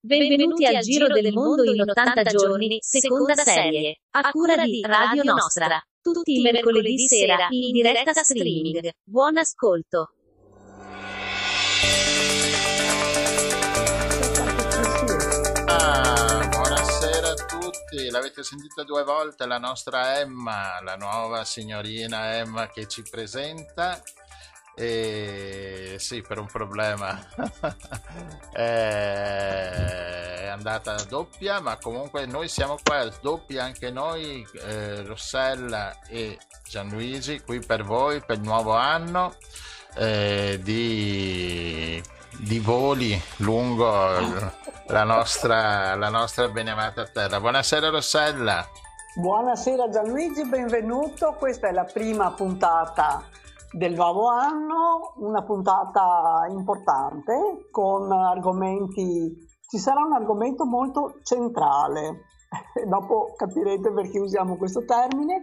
Benvenuti al Giro del Mondo in 80 giorni, seconda serie, a cura di Radio Nostra. Tutti i mercoledì sera, in diretta streaming. Buon ascolto. Ah, buonasera a tutti, l'avete sentita due volte la nostra Emma, la nuova signorina Emma che ci presenta. E sì, per un problema è andata doppia, ma comunque noi siamo qua, doppia anche noi, eh, Rossella e Gianluigi, qui per voi, per il nuovo anno eh, di, di voli lungo la nostra, la nostra beneamata terra. Buonasera Rossella. Buonasera Gianluigi, benvenuto. Questa è la prima puntata del nuovo anno, una puntata importante con argomenti, ci sarà un argomento molto centrale, dopo capirete perché usiamo questo termine,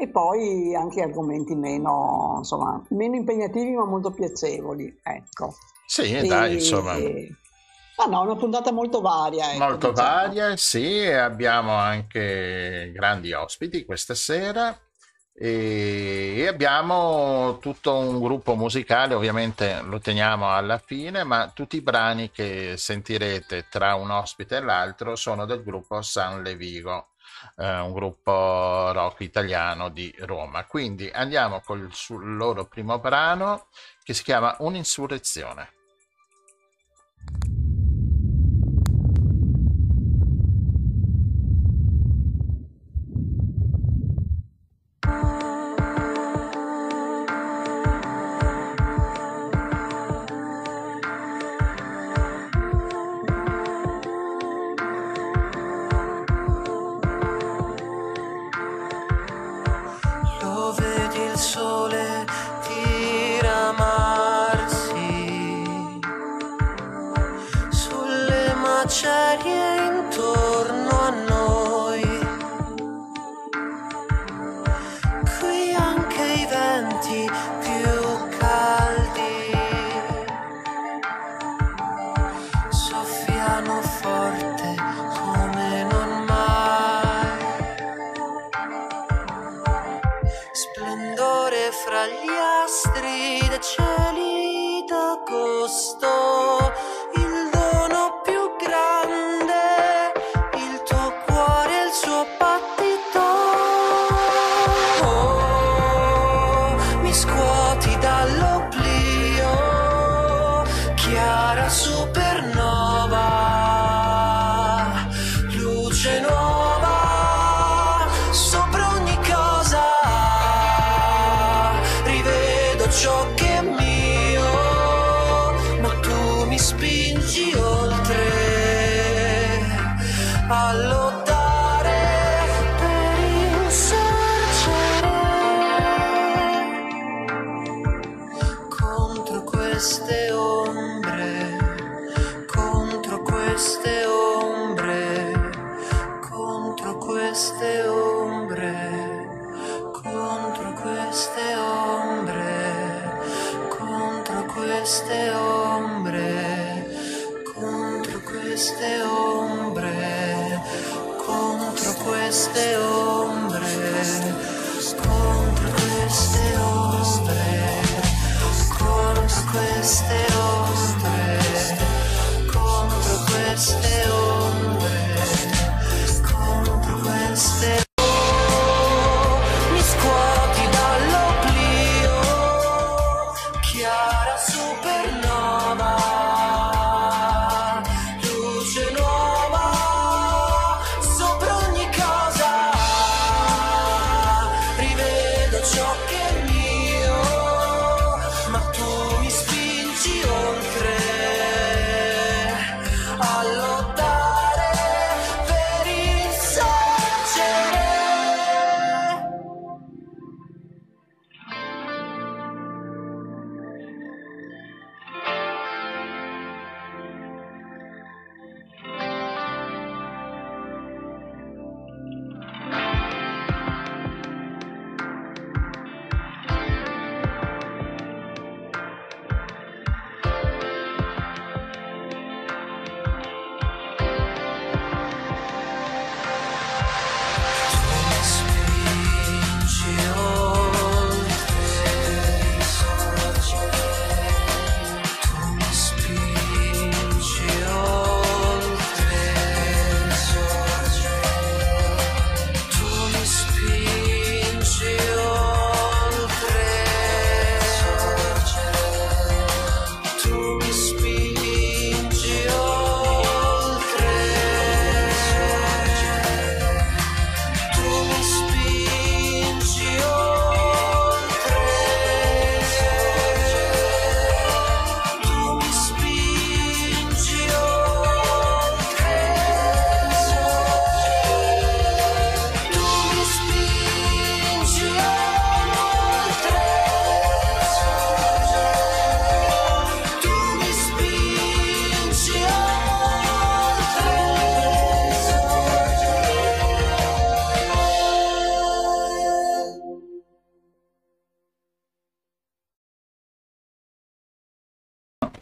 e poi anche argomenti meno, insomma, meno impegnativi ma molto piacevoli. Ecco. Sì, e, dai, insomma. Ah no, una puntata molto varia. Ecco, molto diciamo. varia, sì, abbiamo anche grandi ospiti questa sera e abbiamo tutto un gruppo musicale, ovviamente lo teniamo alla fine, ma tutti i brani che sentirete tra un ospite e l'altro sono del gruppo San Levigo, eh, un gruppo rock italiano di Roma. Quindi andiamo col loro primo brano che si chiama Un'insurrezione.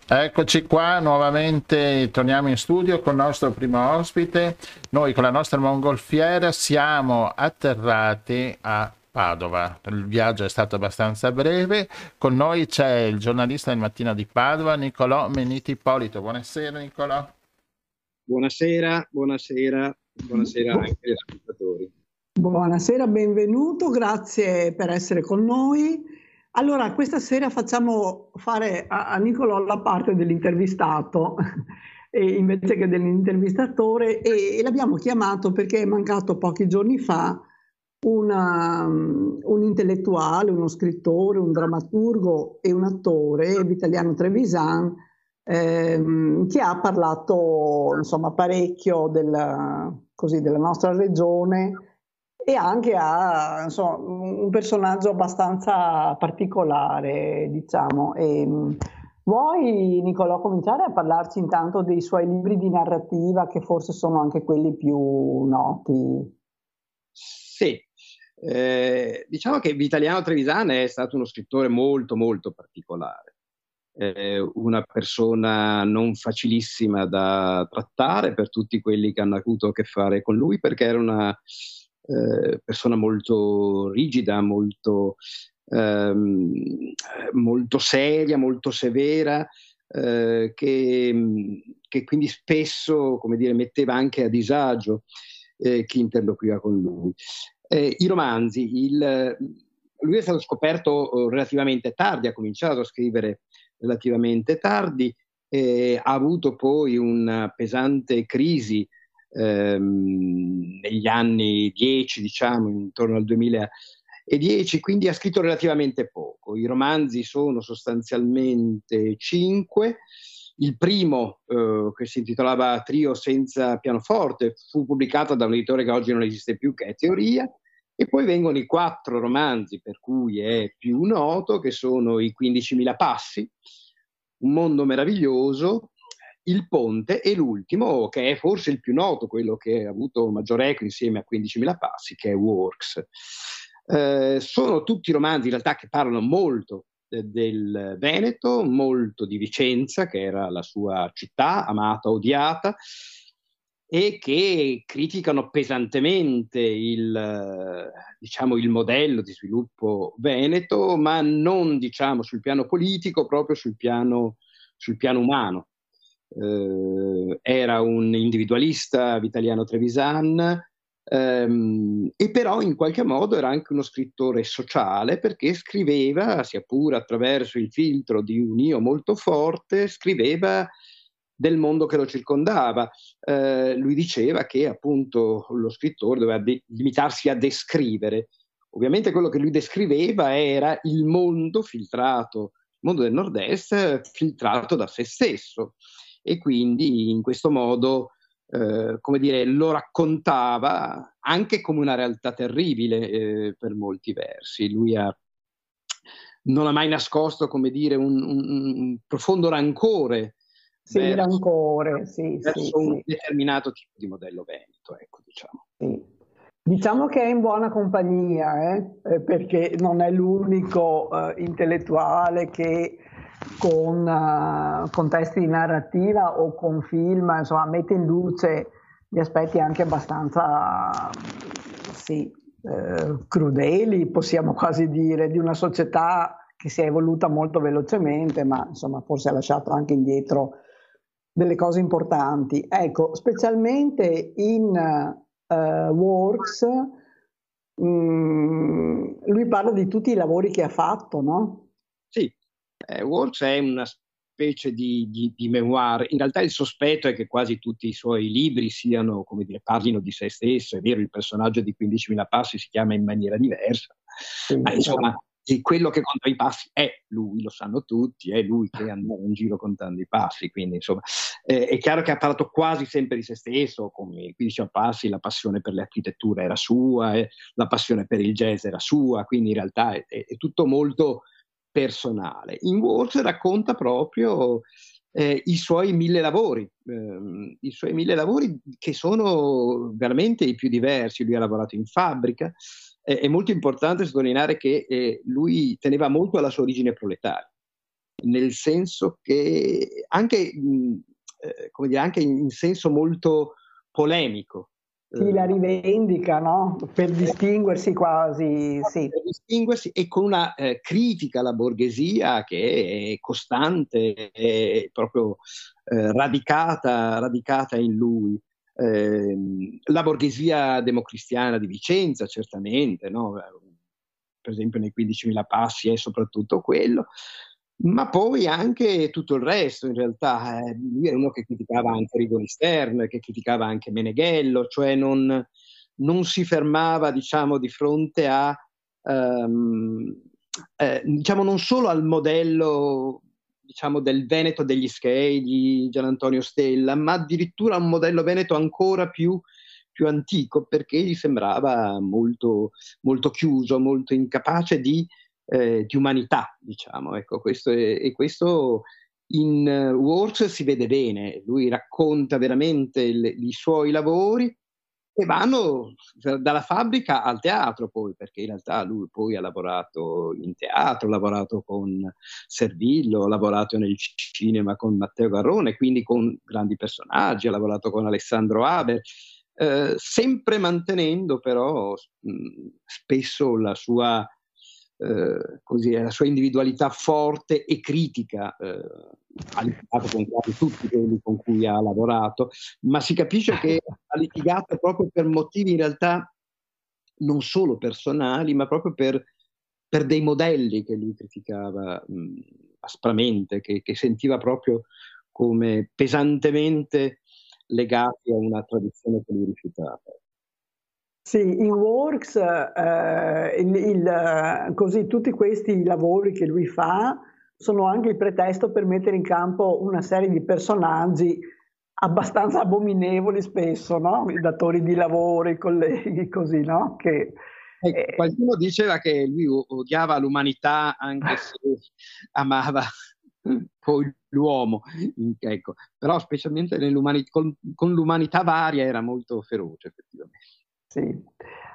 Eccoci qua, nuovamente torniamo in studio con il nostro primo ospite. Noi con la nostra mongolfiera siamo atterrati a Padova. Il viaggio è stato abbastanza breve. Con noi c'è il giornalista del mattino di Padova, Nicolò Meniti Ippolito. Buonasera Nicolò. Buonasera, buonasera, buonasera anche agli ascoltatori. Buonasera, benvenuto, grazie per essere con noi. Allora, questa sera facciamo fare a, a Nicolò la parte dell'intervistato invece che dell'intervistatore e, e, l'abbiamo chiamato perché è mancato pochi giorni fa una, un intellettuale, uno scrittore, un drammaturgo e un attore, Vitaliano Trevisan, ehm, che ha parlato insomma, parecchio del, così, della nostra regione e anche a insomma, un personaggio abbastanza particolare, diciamo. E, vuoi, Nicolò, cominciare a parlarci intanto dei suoi libri di narrativa, che forse sono anche quelli più noti? Sì, eh, diciamo che Vitaliano Trevisane è stato uno scrittore molto, molto particolare. Eh, una persona non facilissima da trattare per tutti quelli che hanno avuto a che fare con lui, perché era una eh, persona molto rigida, molto, ehm, molto seria, molto severa, eh, che, che, quindi spesso come dire, metteva anche a disagio eh, chi interloquiva con lui. Eh, I romanzi, il, lui è stato scoperto eh, relativamente tardi, ha cominciato a scrivere relativamente tardi, ha avuto poi una pesante crisi ehm, negli anni 10, diciamo, intorno al 2010, quindi ha scritto relativamente poco. I romanzi sono sostanzialmente cinque. Il primo, eh, che si intitolava Trio senza pianoforte, fu pubblicato da un editore che oggi non esiste più, che è Teoria, e poi vengono i quattro romanzi per cui è più noto, che sono i 15.000 passi, Un mondo meraviglioso, il ponte e l'ultimo, che è forse il più noto, quello che ha avuto maggior eco insieme a 15.000 passi, che è Works. Eh, sono tutti romanzi in realtà che parlano molto eh, del Veneto, molto di Vicenza, che era la sua città, amata, odiata, e che criticano pesantemente il, diciamo, il modello di sviluppo veneto, ma non diciamo, sul piano politico, proprio sul piano, sul piano umano eh, era un individualista Vitaliano Trevisan, ehm, e però in qualche modo era anche uno scrittore sociale perché scriveva, sia pure attraverso il filtro di un io molto forte, scriveva del mondo che lo circondava. Eh, lui diceva che appunto lo scrittore doveva de- limitarsi a descrivere. Ovviamente quello che lui descriveva era il mondo filtrato, il mondo del nord-est filtrato da se stesso e quindi in questo modo eh, come dire, lo raccontava anche come una realtà terribile eh, per molti versi. Lui ha, non ha mai nascosto, come dire, un, un, un profondo rancore. Sì, verso, rancore, sì, verso sì, un sì. determinato tipo di modello veneto, ecco, diciamo. Sì. Diciamo che è in buona compagnia, eh? Eh, perché non è l'unico eh, intellettuale che con, uh, con testi di narrativa o con film, insomma, mette in luce gli aspetti anche abbastanza sì, eh, crudeli, possiamo quasi dire, di una società che si è evoluta molto velocemente, ma insomma forse ha lasciato anche indietro delle cose importanti. Ecco, specialmente in uh, Works, mh, mm, lui parla di tutti i lavori che ha fatto, no? Eh, Walsh è una specie di, di, di, memoir. In realtà il sospetto è che quasi tutti i suoi libri siano, come dire, parlino di se stesso. È vero, il personaggio di 15.000 passi si chiama in maniera diversa, sì, ma insomma, quello che conta i passi è lui, lo sanno tutti, è lui che andava in giro contando i passi. Quindi, insomma, eh, è chiaro che ha parlato quasi sempre di se stesso, come i 15 passi, la passione per l'architettura era sua, eh, la passione per il jazz era sua, quindi in realtà è, è, è tutto molto personale. In Walsh racconta proprio eh, i suoi mille lavori, eh, i suoi mille lavori che sono veramente i più diversi. Lui ha lavorato in fabbrica, eh, è molto importante sottolineare che eh, lui teneva molto alla sua origine proletaria. nel senso che anche, eh, come dire, anche in senso molto polemico. Sì, la rivendica, no? Per distinguersi quasi, sì. Per distinguersi e con una eh, critica alla borghesia che è costante, è proprio eh, radicata, radicata in lui. Eh, la borghesia democristiana di Vicenza, certamente, no? per esempio nei 15.000 passi è soprattutto quello, ma poi anche tutto il resto in realtà. Eh, lui era uno che criticava anche Rigoni Stern, che criticava anche Meneghello, cioè non, non si fermava diciamo di fronte a, um, eh, diciamo non solo al modello diciamo, del Veneto degli Schei di Gian Antonio Stella, ma addirittura un modello veneto ancora più, più antico perché gli sembrava molto, molto chiuso, molto incapace di eh, di umanità, diciamo. Ecco, questo è, e questo in uh, Works si vede bene, lui racconta veramente il, i suoi lavori e vanno dalla fabbrica al teatro poi, perché in realtà lui poi ha lavorato in teatro, ha lavorato con Servillo, ha lavorato nel cinema con Matteo Garrone, quindi con grandi personaggi, ha lavorato con Alessandro Haber, eh, sempre mantenendo però mh, spesso la sua eh, così, la sua individualità forte e critica, eh, ha litigato con quasi tutti quelli con cui ha lavorato, ma si capisce che ha litigato proprio per motivi in realtà non solo personali, ma proprio per, per dei modelli che lui criticava mh, aspramente, che, che sentiva proprio come pesantemente legati a una tradizione che lui rifiutava. Sì, in Works, eh, il, il, così tutti questi lavori che lui fa sono anche il pretesto per mettere in campo una serie di personaggi abbastanza abominevoli spesso, no? I datori di lavoro, i colleghi, così, no? Che, eh, qualcuno diceva che lui odiava l'umanità anche se amava poi l'uomo, ecco. però specialmente con, con l'umanità varia era molto feroce effettivamente. Sì.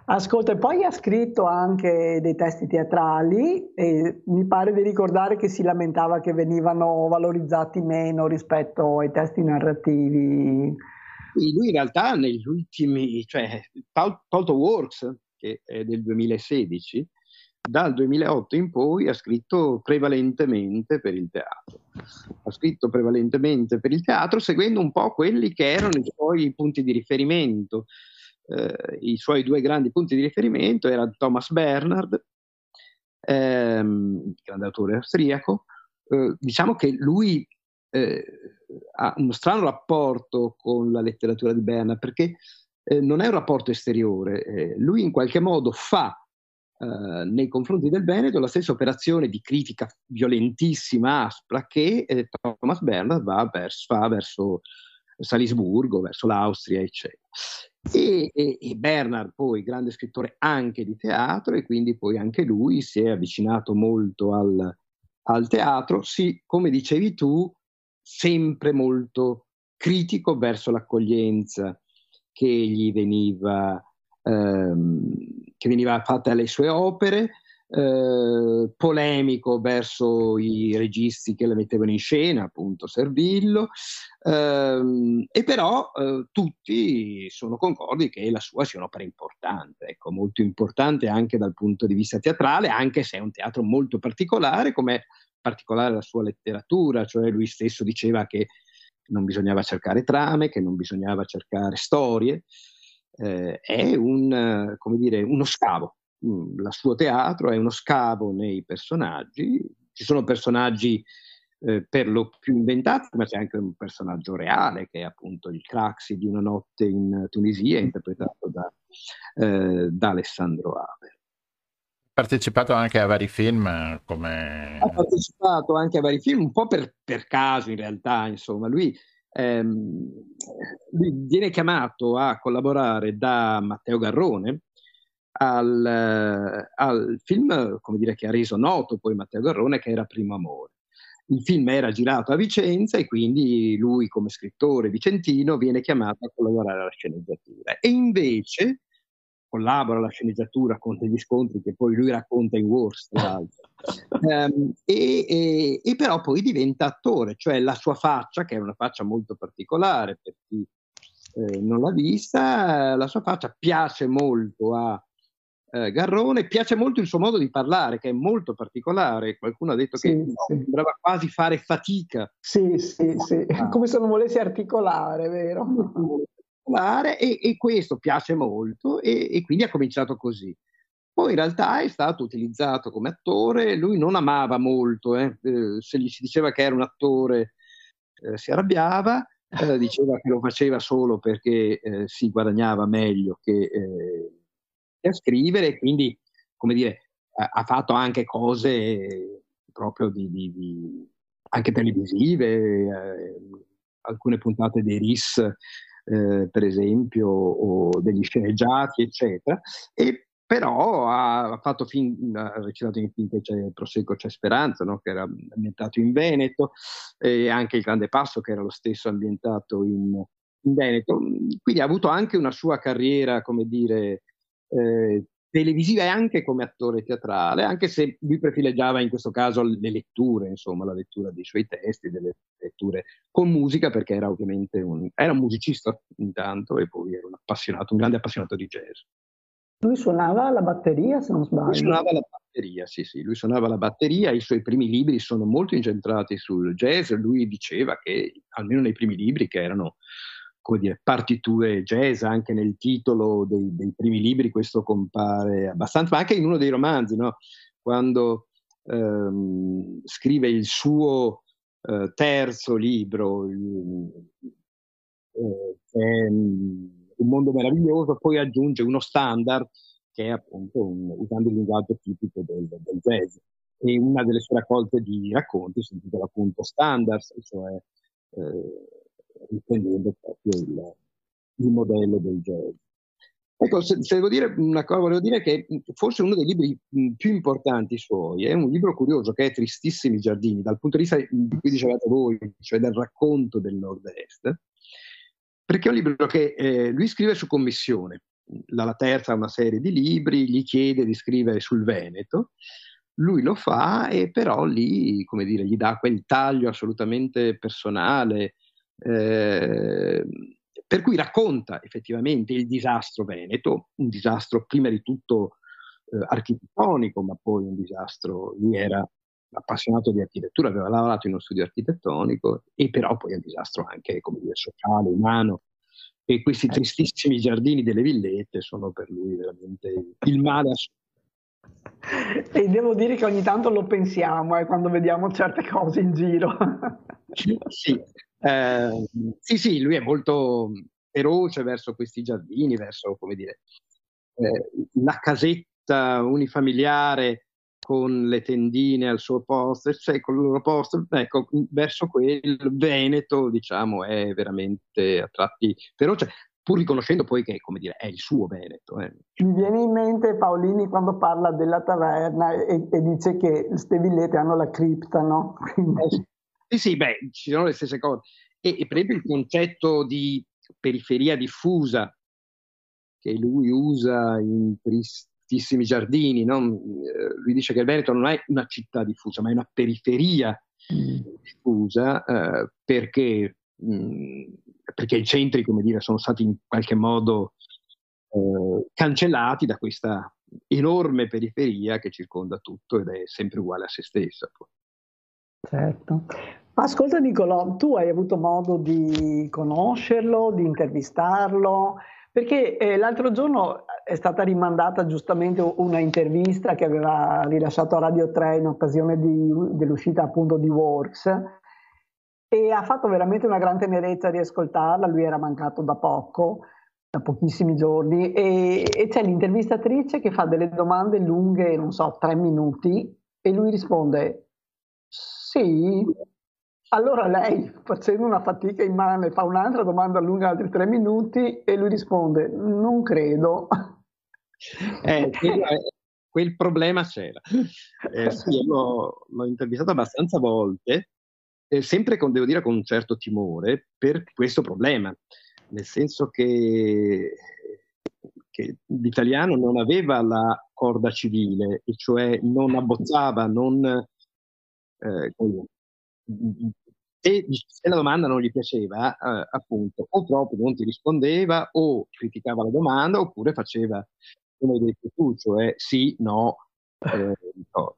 Ascolta, poi ha scritto anche dei testi teatrali e mi pare di ricordare che si lamentava che venivano valorizzati meno rispetto ai testi narrativi. Sì, lui in realtà negli ultimi, cioè Tolto Works, che è del 2016, dal 2008 in poi ha scritto prevalentemente per il teatro. Ha scritto prevalentemente per il teatro seguendo un po' quelli che erano i suoi punti di riferimento eh, i suoi due grandi punti di riferimento erano Thomas Bernhard, ehm, grande autore austriaco, eh, diciamo che lui eh, ha uno strano rapporto con la letteratura di Bernhard perché eh, non è un rapporto esteriore, eh, lui in qualche modo fa Uh, nei confronti del Veneto la stessa operazione di critica violentissima, aspra, che eh, Thomas Bernhard va verso, fa verso Salisburgo, verso l'Austria, eccetera. E, e, e, Bernard poi, grande scrittore anche di teatro, e quindi poi anche lui si è avvicinato molto al, al teatro, sì, come dicevi tu, sempre molto critico verso l'accoglienza che gli veniva, ehm, che veniva fatta alle sue opere, eh, polemico verso i registi che la mettevano in scena, appunto Servillo, ehm, e però eh, tutti sono concordi che la sua sia un'opera importante, ecco, molto importante anche dal punto di vista teatrale, anche se è un teatro molto particolare, come particolare la sua letteratura, cioè lui stesso diceva che non bisognava cercare trame, che non bisognava cercare storie, eh, è un, dire, uno scavo, il suo teatro è uno scavo nei personaggi, ci sono personaggi eh, per lo più inventati, ma c'è anche un personaggio reale che è appunto il Craxi di una notte in Tunisia, interpretato da, eh, da Alessandro. Ha partecipato anche a vari film come... Ha partecipato anche a vari film, un po' per, per caso in realtà, insomma, lui, ehm, lui viene chiamato a collaborare da Matteo Garrone, al, eh, al, film come dire, che ha reso noto poi Matteo Garrone, che era Primo Amore. Il film era girato a Vicenza e quindi lui come scrittore vicentino viene chiamato a collaborare alla sceneggiatura. E invece collabora alla sceneggiatura con degli scontri che poi lui racconta in Wars, um, e, e, e, però poi diventa attore, cioè la sua faccia, che è una faccia molto particolare per chi eh, non l'ha vista, la sua faccia piace molto a eh, Garrone, piace molto il suo modo di parlare, che è molto particolare. Qualcuno ha detto sì, che sì. sembrava quasi fare fatica. Sì, sì, sì, ah. come se non volesse articolare, vero? E, e questo piace molto e, e, quindi ha cominciato così. Poi in realtà è stato utilizzato come attore, lui non amava molto, eh. Eh, se gli si diceva che era un attore eh, si arrabbiava, eh, diceva che lo faceva solo perché eh, si guadagnava meglio che eh, a scrivere, quindi, come dire, ha fatto anche cose proprio di, di, di anche televisive, eh, alcune puntate dei RIS, eh, per esempio, o degli sceneggiati, eccetera. E però ha, fatto fin, ha recitato in film c'è Prosecco c'è Speranza, no? che era ambientato in Veneto, e anche Il Grande Passo, che era lo stesso ambientato in, in Veneto. Quindi ha avuto anche una sua carriera, come dire, eh, televisiva e anche come attore teatrale, anche se lui privilegiava in questo caso le letture, insomma, la lettura dei suoi testi, delle letture con musica, perché era ovviamente un, era un musicista intanto e poi era un appassionato, un grande appassionato di jazz. Lui suonava la batteria, se non sbaglio. Lui suonava la batteria, sì, sì, lui suonava la batteria, i suoi primi libri sono molto incentrati sul jazz, lui diceva che, almeno nei primi libri, che erano come dire, partiture jazz, anche nel titolo dei, dei, primi libri questo compare abbastanza, ma anche in uno dei romanzi, no? quando ehm, scrive il suo eh, terzo libro, eh, è Un mondo meraviglioso, poi aggiunge uno standard che è appunto un, usando il linguaggio tipico del, del jazz. E una delle sue raccolte di racconti si intitola appunto Standards, cioè eh, riprendendo proprio il, il modello del jazz. Ecco, se, se, devo dire una cosa, volevo dire che forse uno dei libri più importanti suoi è un libro curioso che è Tristissimi giardini, dal punto di vista di cui dicevate voi, cioè del racconto del nord-est, perché è un libro che eh, lui scrive su commissione. La, la terza una serie di libri, gli chiede di scrivere sul Veneto, lui lo fa e però lì, come dire, gli dà quel taglio assolutamente personale, eh, per cui racconta effettivamente il disastro veneto, un disastro prima di tutto eh, architettonico, ma poi un disastro, lui era appassionato di architettura, aveva lavorato in uno studio architettonico e però poi un disastro anche come dire, sociale, umano. E questi tristissimi giardini delle villette sono per lui veramente il male assoluto. E devo dire che ogni tanto lo pensiamo eh, quando vediamo certe cose in giro. sì, eh, sì, sì, lui è molto feroce verso questi giardini, verso, come dire, eh, la casetta unifamiliare con le tendine al suo posto, cioè con il loro posto, ecco, verso quel Veneto, diciamo, è veramente a tratti feroce, pur riconoscendo poi che, come dire, è il suo Veneto. Eh. Mi viene in mente Paolini quando parla della taverna e, e dice che queste villette hanno la cripta, no? Quindi... Sì, sì, beh, ci sono le stesse cose. E, e per esempio il concetto di periferia diffusa che lui usa in tristissimi giardini, no? Eh, lui dice che il Veneto non è una città diffusa, ma è una periferia mm. diffusa eh, perché, mh, mm, perché, i centri, come dire, sono stati in qualche modo eh, cancellati da questa enorme periferia che circonda tutto ed è sempre uguale a se stessa. Poi. Certo. Ascolta Nicolò, tu hai avuto modo di conoscerlo, di intervistarlo, perché eh, l'altro giorno è stata rimandata giustamente una intervista che aveva rilasciato a Radio 3 in occasione di, dell'uscita appunto di Works e ha fatto veramente una gran tenerezza di ascoltarla, lui era mancato da poco, da pochissimi giorni e, e c'è l'intervistatrice che fa delle domande lunghe, non so, tre minuti e lui risponde sì, allora lei, facendo una fatica immane, fa un'altra domanda lunga altri tre minuti e lui risponde, non credo. Eh, quel problema c'era. Eh, sì, l'ho, l'ho, intervistato abbastanza volte, eh, sempre con, devo dire, con un certo timore per questo problema, nel senso che che l'italiano non aveva la corda civile, cioè non abbozzava, non, eh, se, se, la domanda non gli piaceva, eh, appunto, o proprio non ti rispondeva, o criticava la domanda, oppure faceva come hai detto tu, cioè sì, no, eh, no.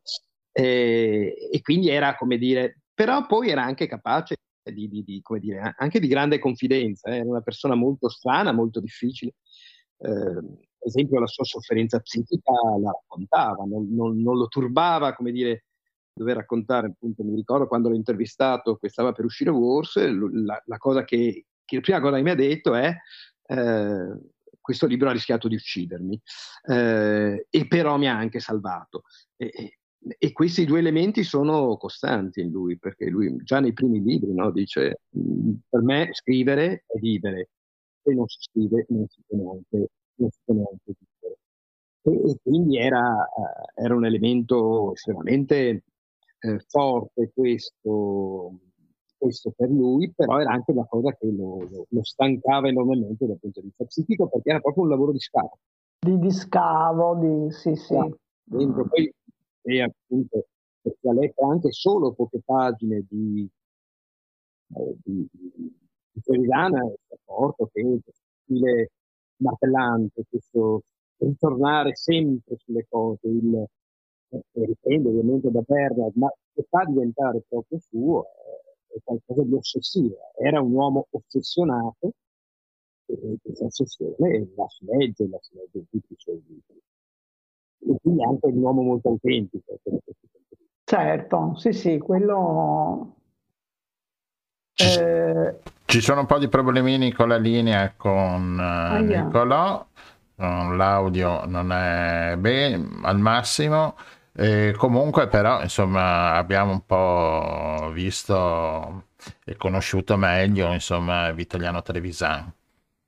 E, e, quindi era come dire, però poi era anche capace di, di, di come dire, anche di grande confidenza, eh, era una persona molto strana, molto difficile. Eh, per esempio la sua sofferenza psichica la raccontava, non, non, non, lo turbava, come dire, dover raccontare, appunto mi ricordo quando l'ho intervistato, che stava per uscire Wars, la, la cosa che, che, la prima cosa che mi ha detto è eh, questo libro ha rischiato di uccidermi, eh, e però mi ha anche salvato. E, e, questi due elementi sono costanti in lui, perché lui già nei primi libri no, dice, per me scrivere è vivere, se non si scrive non si può neanche, non si può neanche vivere. E, e quindi era, uh, era, un elemento estremamente eh, forte questo, questo per lui, però era anche una cosa che lo, lo, lo, stancava enormemente dal punto di vista psichico, perché era proprio un lavoro di scavo. Di, di scavo, di, sì, sì. Yeah. Dentro, poi, e appunto, perché ha letto anche solo poche pagine di, eh, di, di, di Ferrana, è forte che questo stile martellante, questo ritornare sempre sulle cose, il, riprende ovviamente da Bernard, ma che fa diventare proprio suo, è, è qualcosa di ossessivo. Era un uomo ossessionato e questa ossessione la si legge, la si legge in tutti i suoi libri. E quindi anche un uomo molto autentico. Certo, sì, sì, quello... Ci, eh... ci, sono un po' di problemini con la linea con uh, Nicolò, l'audio non è bene, al massimo. E comunque però insomma abbiamo un po' visto e conosciuto meglio insomma Vitaliano Trevisan.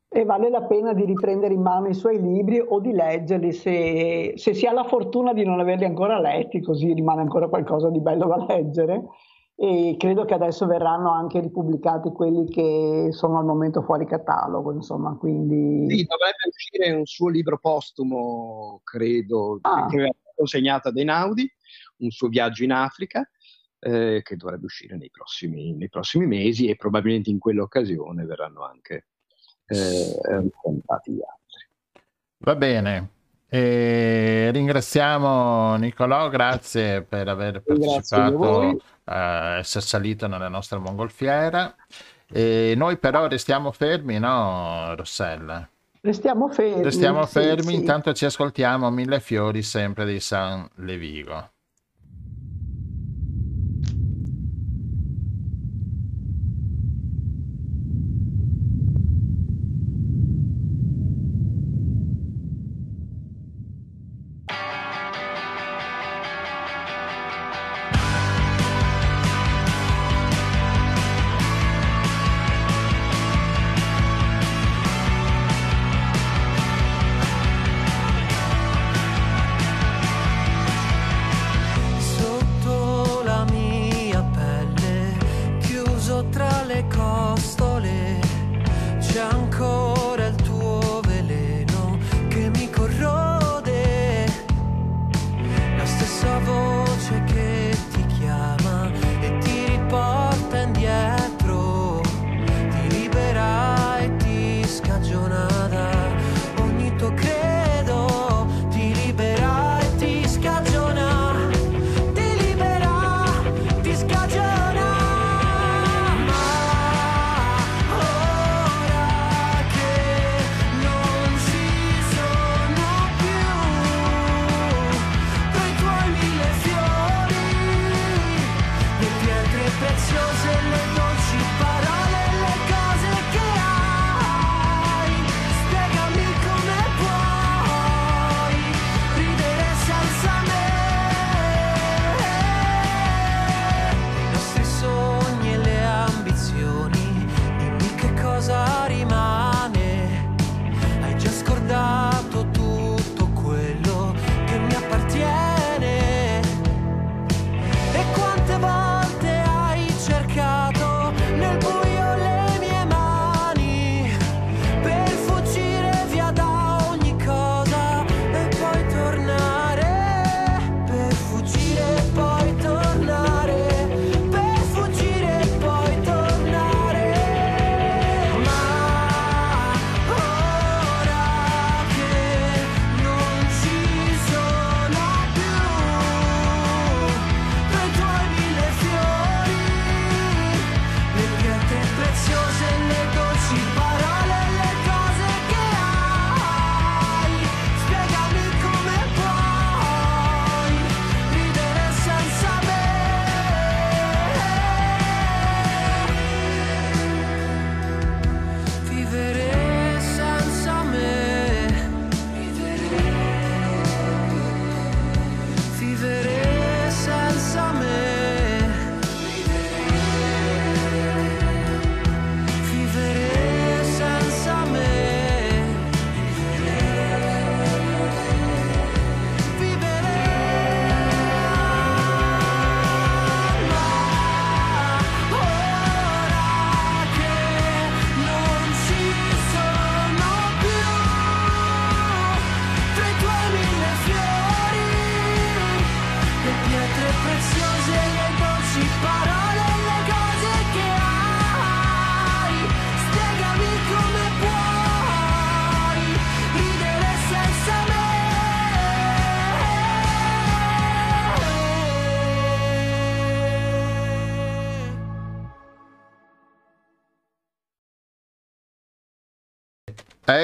E vale la pena di riprendere in mano i suoi libri o di leggerli se, se si ha la fortuna di non averli ancora letti, così rimane ancora qualcosa di bello da leggere. E credo che adesso verranno anche ripubblicati quelli che sono al momento fuori catalogo, insomma, quindi... Sì, dovrebbe uscire un suo libro postumo, credo, ah. che consegnata da Einaudi, un suo viaggio in Africa, eh, che dovrebbe uscire nei prossimi, nei prossimi, mesi e probabilmente in quell'occasione verranno anche eh, raccontati gli altri. Va bene. E ringraziamo Nicolò, grazie per aver partecipato, a essere salito nella nostra mongolfiera. E noi però restiamo fermi, no, Rossella? Restiamo fermi. Restiamo fermi, sì, intanto ci ascoltiamo Mille Fiori sempre di San Levigo.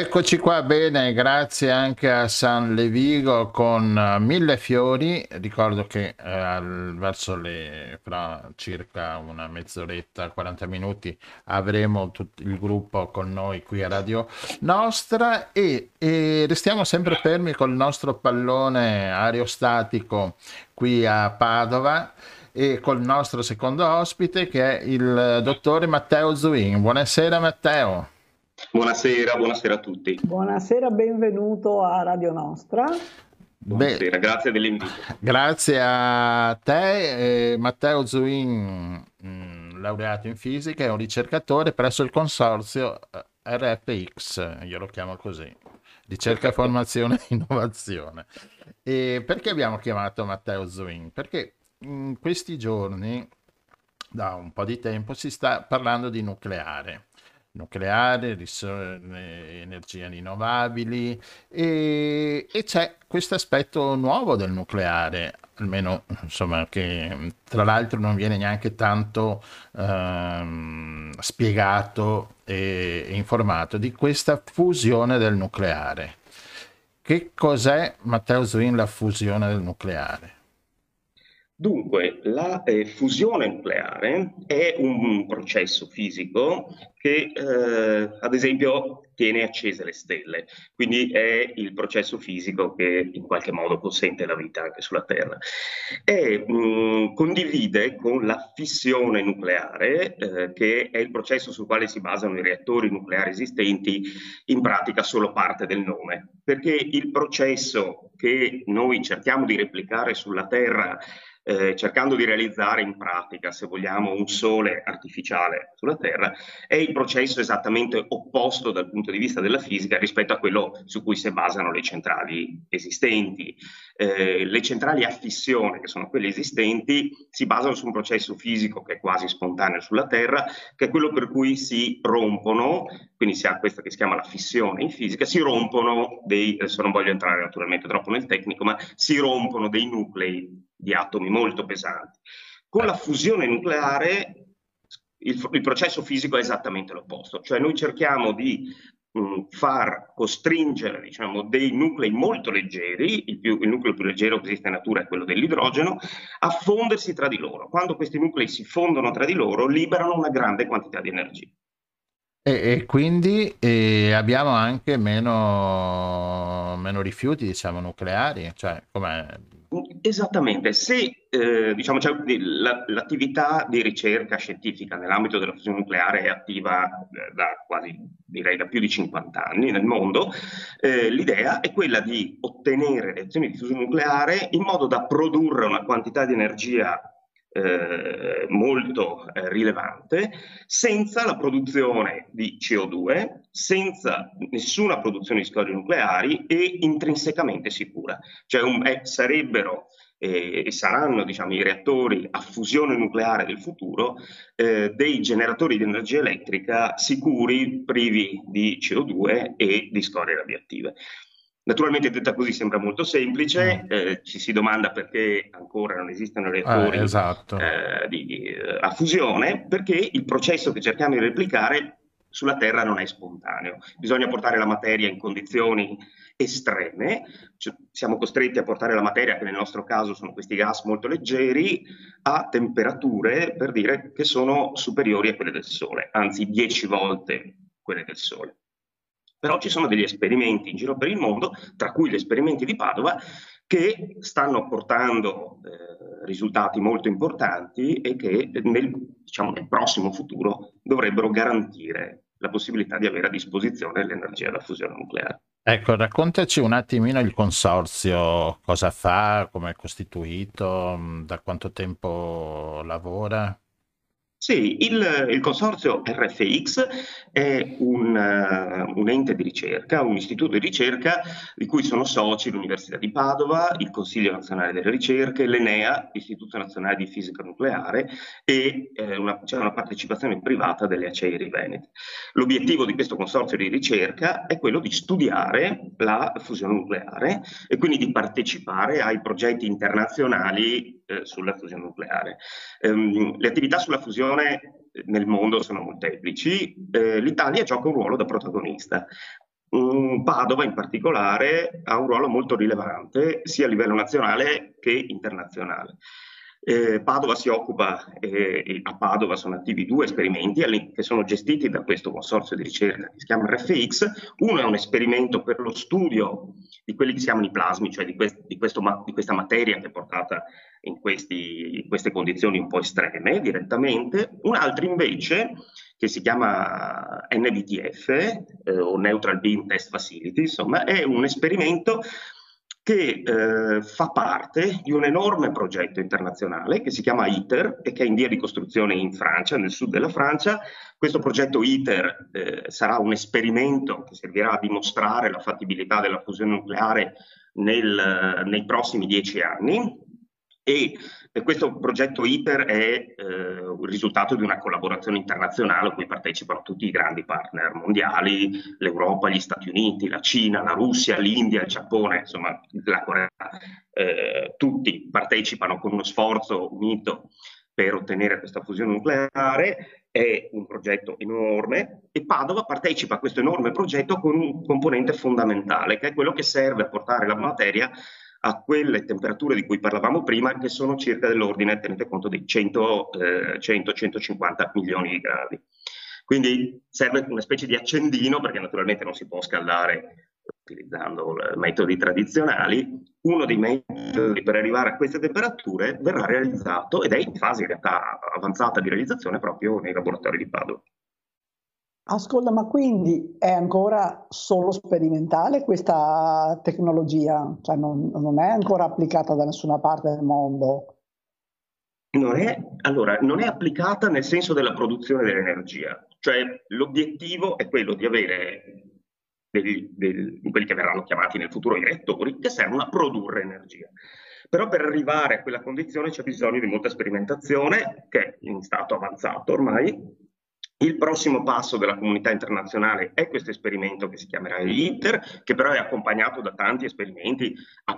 Eccoci qua, bene, grazie anche a San Levigo con uh, mille fiori. Ricordo che al, verso le fra circa una mezz'oretta, 40 minuti avremo tutto il gruppo con noi qui a Radio Nostra e, e restiamo sempre fermi col nostro pallone aerostatico qui a Padova e col nostro secondo ospite che è il dottore Matteo Zuin. Buonasera Matteo. Buonasera, buonasera a tutti. Buonasera, benvenuto a Radio Nostra. Buonasera, Beh, grazie dell'invito. Grazie a te, eh, Matteo Zuin, mh, mm, laureato in fisica e un ricercatore presso il consorzio eh, RFX, io lo chiamo così, ricerca, formazione e innovazione. E perché abbiamo chiamato Matteo Zuin? Perché in questi giorni, da un po' di tempo, si sta parlando di nucleare nucleare, energie rinnovabili e, e c'è questo aspetto nuovo del nucleare, almeno insomma che tra l'altro non viene neanche tanto ehm, spiegato e informato di questa fusione del nucleare. Che cos'è Matteo Zwin la fusione del nucleare? Dunque, la eh, fusione nucleare è un processo fisico che, eh, ad esempio, tiene accese le stelle, quindi è il processo fisico che in qualche modo consente la vita anche sulla Terra. E mh, mm, condivide con la fissione nucleare, eh, che è il processo sul quale si basano i reattori nucleari esistenti, in pratica solo parte del nome, perché il processo che noi cerchiamo di replicare sulla Terra eh, cercando di realizzare in pratica, se vogliamo, un sole artificiale sulla Terra, è il processo esattamente opposto dal punto di vista della fisica rispetto a quello su cui si basano le centrali esistenti. Eh, le centrali a fissione, che sono quelle esistenti, si basano su un processo fisico che è quasi spontaneo sulla Terra, che è quello per cui si rompono, quindi si ha questa che si chiama la fissione in fisica, si rompono dei, adesso non voglio entrare naturalmente troppo nel tecnico, ma si rompono dei nuclei di atomi molto pesanti. Con la fusione nucleare il, il processo fisico è esattamente l'opposto, cioè noi cerchiamo di mh, mm, far costringere diciamo, dei nuclei molto leggeri, il, più, il, nucleo più leggero che esiste in natura è quello dell'idrogeno, a fondersi tra di loro. Quando questi nuclei si fondono tra di loro, liberano una grande quantità di energia. E, e quindi e abbiamo anche meno, meno rifiuti, diciamo, nucleari, cioè Esattamente, se eh, diciamo, cioè, la, l'attività di ricerca scientifica nell'ambito della fusione nucleare è attiva eh, da quasi, direi, da più di 50 anni nel mondo, eh, l'idea è quella di ottenere reazioni di fusione nucleare in modo da produrre una quantità di energia eh, molto eh, rilevante, senza la produzione di CO2, senza nessuna produzione di scorie nucleari e intrinsecamente sicura. Cioè un, eh, sarebbero e saranno diciamo, i reattori a fusione nucleare del futuro eh, dei generatori di energia elettrica sicuri, privi di CO2 e di scorie radioattive. Naturalmente detta così sembra molto semplice, mm. eh, ci si domanda perché ancora non esistono reattori eh, esatto. eh, di, di, eh, a fusione, perché il processo che cerchiamo di replicare sulla Terra non è spontaneo. Bisogna portare la materia in condizioni estreme, cioè, siamo costretti a portare la materia, che nel nostro caso sono questi gas molto leggeri, a temperature per dire che sono superiori a quelle del Sole, anzi 10 volte quelle del Sole. Però ci sono degli esperimenti in giro per il mondo, tra cui gli esperimenti di Padova, che stanno portando eh, risultati molto importanti e che nel, diciamo, nel prossimo futuro dovrebbero garantire la possibilità di avere a disposizione l'energia da fusione nucleare. Ecco, raccontaci un attimino il consorzio, cosa fa, come è costituito, da quanto tempo lavora? Sì, il, il, consorzio RFX è un, uh, un, ente di ricerca, un istituto di ricerca di cui sono soci l'Università di Padova, il Consiglio nazionale delle ricerche, l'Enea, l'Istituto nazionale di fisica nucleare e eh, una, c'è una partecipazione privata delle Aceri Veneti. L'obiettivo di questo consorzio di ricerca è quello di studiare la fusione nucleare e quindi di partecipare ai progetti internazionali eh, sulla fusione nucleare. Um, le attività sulla fusione nel mondo sono molteplici, eh, l'Italia gioca un ruolo da protagonista. Mm, Padova in particolare ha un ruolo molto rilevante sia a livello nazionale che internazionale. Eh, Padova si occupa, eh, a Padova sono attivi due esperimenti che sono gestiti da questo consorzio di ricerca che si chiama RFX. Uno è un esperimento per lo studio di quelli che si chiamano i plasmi, cioè di, quest, di, questo, di questa materia che è portata in, questi, in queste condizioni un po' estreme direttamente. Un altro invece che si chiama NBTF eh, o Neutral Beam Test Facility, insomma, è un esperimento che eh, fa parte di un enorme progetto internazionale che si chiama ITER e che è in via di costruzione in Francia, nel sud della Francia. Questo progetto ITER eh, sarà un esperimento che servirà a dimostrare la fattibilità della fusione nucleare nel, nei prossimi dieci anni e questo progetto ITER è eh, il risultato di una collaborazione internazionale a cui partecipano tutti i grandi partner mondiali, l'Europa, gli Stati Uniti, la Cina, la Russia, l'India, il Giappone, insomma la Corea. Eh, tutti partecipano con uno sforzo unito per ottenere questa fusione nucleare. È un progetto enorme e Padova partecipa a questo enorme progetto con un componente fondamentale, che è quello che serve a portare la materia a quelle temperature di cui parlavamo prima, che sono circa dell'ordine, tenete conto, di 100-150 eh, milioni di gradi. Quindi serve una specie di accendino, perché naturalmente non si può scaldare utilizzando metodi tradizionali. Uno dei metodi per arrivare a queste temperature verrà realizzato ed è in fase in realtà avanzata di realizzazione proprio nei laboratori di Padova. Ascolta, ma quindi è ancora solo sperimentale questa tecnologia? Cioè non, non è ancora applicata da nessuna parte del mondo? Non è, allora, non è applicata nel senso della produzione dell'energia, cioè l'obiettivo è quello di avere degli, degli, quelli che verranno chiamati nel futuro i reattori che servono a produrre energia. Però per arrivare a quella condizione c'è bisogno di molta sperimentazione, che è in stato avanzato ormai, il prossimo passo della comunità internazionale è questo esperimento che si chiamerà ITER, che però è accompagnato da tanti esperimenti.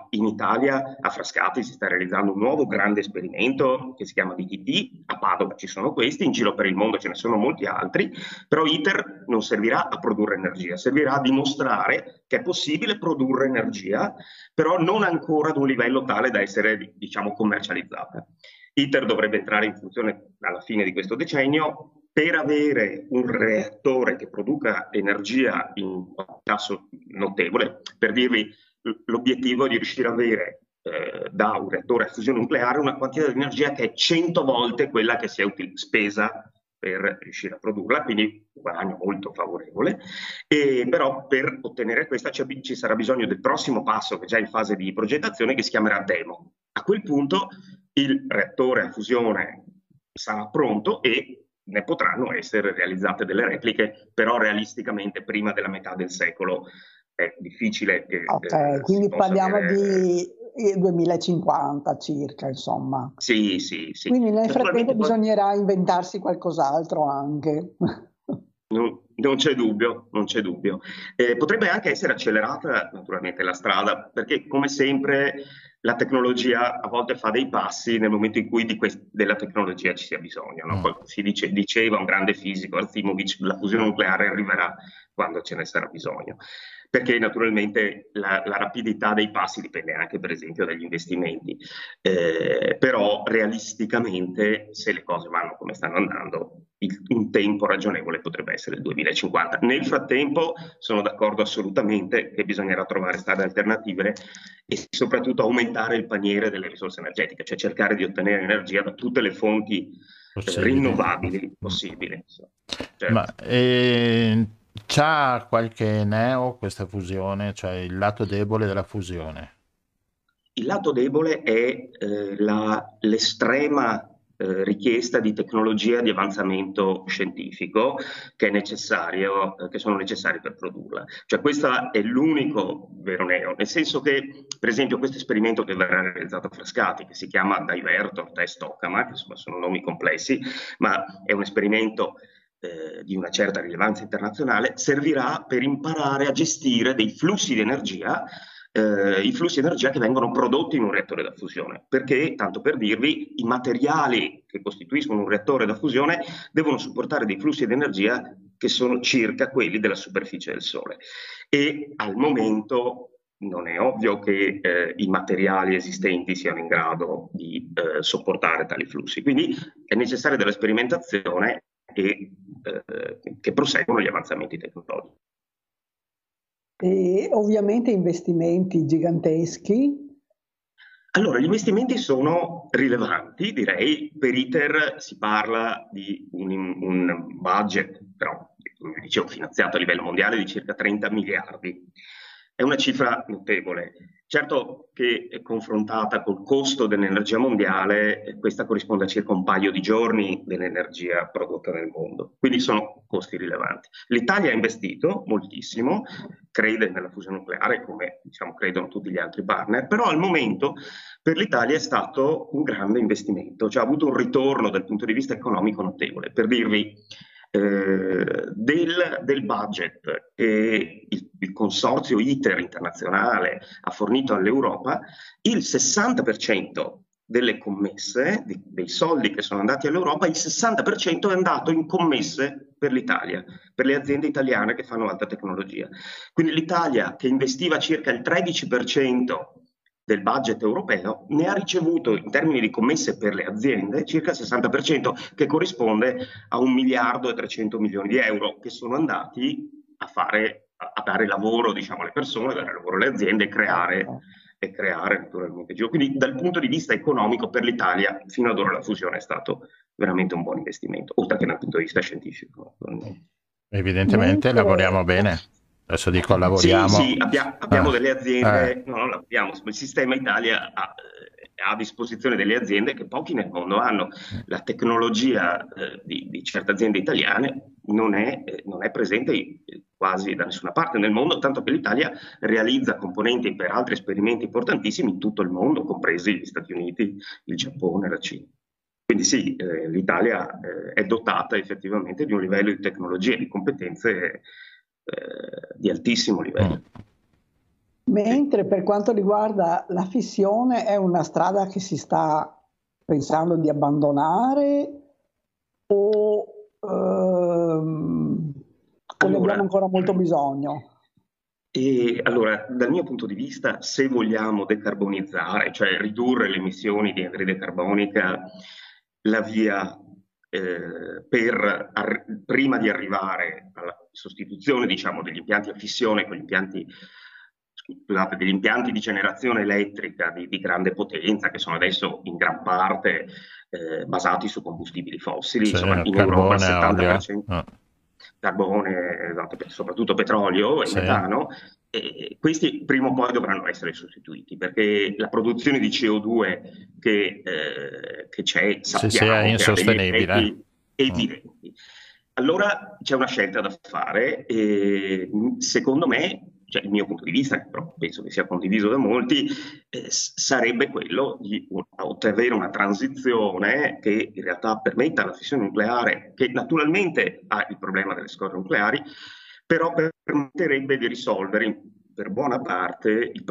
In Italia, a Frascati, si sta realizzando un nuovo grande esperimento che si chiama DTT, a Padova ci sono questi, in giro per il mondo ce ne sono molti altri, però ITER non servirà a produrre energia, servirà a dimostrare che è possibile produrre energia, però non ancora ad un livello tale da essere, diciamo, commercializzata. ITER dovrebbe entrare in funzione alla fine di questo decennio, per avere un reattore che produca energia in tasso notevole, per dirvi l'obiettivo di riuscire ad avere eh, da un reattore a fusione nucleare una quantità di energia che è 100 volte quella che si è util- spesa per riuscire a produrla, quindi un guadagno molto favorevole. E però per ottenere questa ci sarà bisogno del prossimo passo che è già in fase di progettazione che si chiamerà demo. A quel punto il reattore a fusione sarà pronto e ne potranno essere realizzate delle repliche, però realisticamente prima della metà del secolo è difficile che... Ok, eh, quindi parliamo avere... di 2050 circa, insomma. Sì, sì, sì. Quindi nel frattempo bisognerà inventarsi qualcos'altro anche. Non, non c'è dubbio, non c'è dubbio. Eh, potrebbe anche essere accelerata naturalmente la strada, perché come sempre la tecnologia a volte fa dei passi nel momento in cui quest- della tecnologia ci sia bisogno. No? Mm. Si dice, diceva un grande fisico, Arzimovic, la fusione nucleare arriverà quando ce ne sarà bisogno perché naturalmente la, la, rapidità dei passi dipende anche per esempio dagli investimenti, eh, però realisticamente se le cose vanno come stanno andando, il, un tempo ragionevole potrebbe essere il 2050. Nel frattempo sono d'accordo assolutamente che bisognerà trovare strade alternative e soprattutto aumentare il paniere delle risorse energetiche, cioè cercare di ottenere energia da tutte le fonti possibili. rinnovabili possibili. Cioè, Ma, eh C'ha qualche neo questa fusione, cioè il lato debole della fusione? Il lato debole è eh, la, l'estrema eh, richiesta di tecnologia di avanzamento scientifico che, eh, che sono necessari per produrla. Cioè questo è l'unico vero neo, nel senso che per esempio questo esperimento che verrà realizzato a Frascati, che si chiama Divertor Test Tokamak, insomma sono nomi complessi, ma è un esperimento eh, di una certa rilevanza internazionale, servirà per imparare a gestire dei flussi di energia eh, i flussi di energia che vengono prodotti in un reattore da fusione, perché, tanto per dirvi, i materiali che costituiscono un reattore da fusione devono supportare dei flussi di energia che sono circa quelli della superficie del Sole. E al momento non è ovvio che eh, i materiali esistenti siano in grado di eh, sopportare tali flussi. Quindi è necessaria della sperimentazione e eh, che proseguono gli avanzamenti tecnologici. E ovviamente investimenti giganteschi. Allora, gli investimenti sono rilevanti, direi. Per ITER si parla di un, un budget, però, come dicevo, finanziato a livello mondiale di circa 30 miliardi. È una cifra notevole. Certo che confrontata col costo dell'energia mondiale, questa corrisponde a circa un paio di giorni dell'energia prodotta nel mondo, quindi sono costi rilevanti. L'Italia ha investito moltissimo, crede nella fusione nucleare come diciamo, credono tutti gli altri partner, però al momento per l'Italia è stato un grande investimento, cioè ha avuto un ritorno dal punto di vista economico notevole. Per dirvi, eh, del, del, budget che il, il, consorzio ITER internazionale ha fornito all'Europa, il 60% delle commesse, di, dei soldi che sono andati all'Europa, il 60% è andato in commesse per l'Italia, per le aziende italiane che fanno alta tecnologia. Quindi l'Italia che investiva circa il 13% del budget europeo, ne ha ricevuto in termini di commesse per le aziende circa il 60%, che corrisponde a un miliardo e 300 milioni di euro che sono andati a, fare, a dare lavoro diciamo, alle persone, a dare lavoro alle aziende e creare, e creare naturalmente giro. Quindi dal punto di vista economico per l'Italia fino ad ora la fusione è stato veramente un buon investimento, oltre che dal punto di vista scientifico. Evidentemente lavoriamo bene. Adesso dico lavoriamo. Sì, sì abbia, abbiamo ah, delle aziende, eh. no, non lavoriamo, il sistema Italia ha, eh, ha, a disposizione delle aziende che pochi nel mondo hanno. La tecnologia eh, di, di, certe aziende italiane non è, eh, non è, presente quasi da nessuna parte nel mondo, tanto che l'Italia realizza componenti per altri esperimenti importantissimi in tutto il mondo, compresi gli Stati Uniti, il Giappone, la Cina. Quindi sì, eh, l'Italia eh, è dotata effettivamente di un livello di tecnologia e di competenze eh, di altissimo livello. Mentre per quanto riguarda la fissione è una strada che si sta pensando di abbandonare o, ehm, allora, ne abbiamo ancora molto bisogno? E allora, dal mio punto di vista, se vogliamo decarbonizzare, cioè ridurre le emissioni di anidride carbonica, la via eh, per, ar- prima di arrivare alla sostituzione diciamo, degli impianti a fissione con gli impianti, scusate, degli impianti di generazione elettrica di, di, grande potenza che sono adesso in gran parte eh, basati su combustibili fossili, cioè, insomma in Europa il 70%. Oh. Carbone, esatto, soprattutto petrolio e sì. metano, e questi prima o poi dovranno essere sostituiti perché la produzione di CO2 che, eh, che c'è sappiamo sì, sì, è insostenibile. evidenti. Mm. Allora c'è una scelta da fare e secondo me, cioè il mio punto di vista, che però penso che sia condiviso da molti, eh, sarebbe quello di ottenere una transizione che in realtà permetta alla fissione nucleare, che naturalmente ha il problema delle scorie nucleari, però permetterebbe di risolvere per buona parte il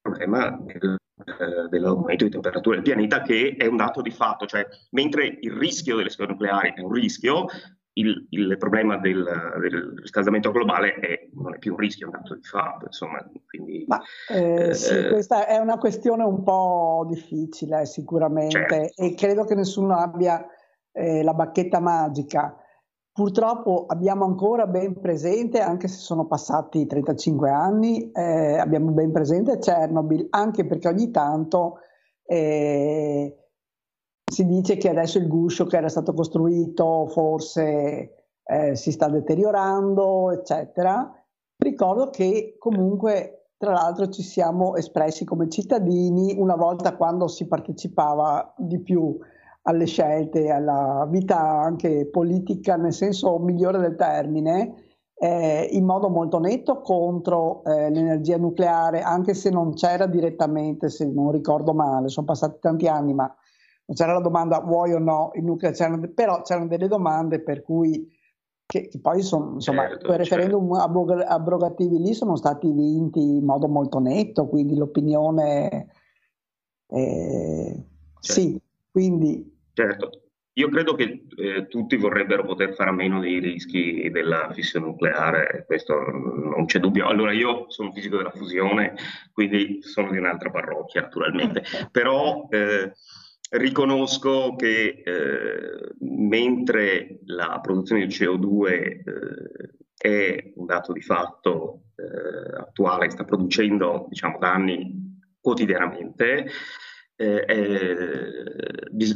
problema del, eh, dell'aumento di temperatura del pianeta, che è un dato di fatto, cioè mentre il rischio delle scorie nucleari è un rischio, il, il problema del, del, riscaldamento globale è, non è più un rischio, è un dato di fatto. Insomma, quindi, Ma, eh, eh, sì, questa è una questione un po' difficile sicuramente certo. e credo che nessuno abbia eh, la bacchetta magica. Purtroppo abbiamo ancora ben presente, anche se sono passati 35 anni, eh, abbiamo ben presente Chernobyl, anche perché ogni tanto eh, si dice che adesso il guscio che era stato costruito forse eh, si sta deteriorando, eccetera. Ricordo che comunque, tra l'altro, ci siamo espressi come cittadini una volta quando si partecipava di più alle scelte, alla vita anche politica nel senso migliore del termine, eh, in modo molto netto contro eh, l'energia nucleare, anche se non c'era direttamente, se non ricordo male, sono passati tanti anni, ma non c'era la domanda vuoi o no il nucleare, c'erano, però c'erano delle domande per cui che, che poi sono, insomma, certo, quei referendum certo. abrogativi lì sono stati vinti in modo molto netto, quindi l'opinione eh, certo. sì, quindi Certo, io credo che eh, tutti vorrebbero poter fare a meno dei rischi della fissione nucleare, questo non c'è dubbio. Allora io sono fisico della fusione, quindi sono di un'altra parrocchia naturalmente, però eh, riconosco che eh, mentre la produzione di CO2 eh, è un dato di fatto eh, attuale, sta producendo diciamo, danni quotidianamente, eh,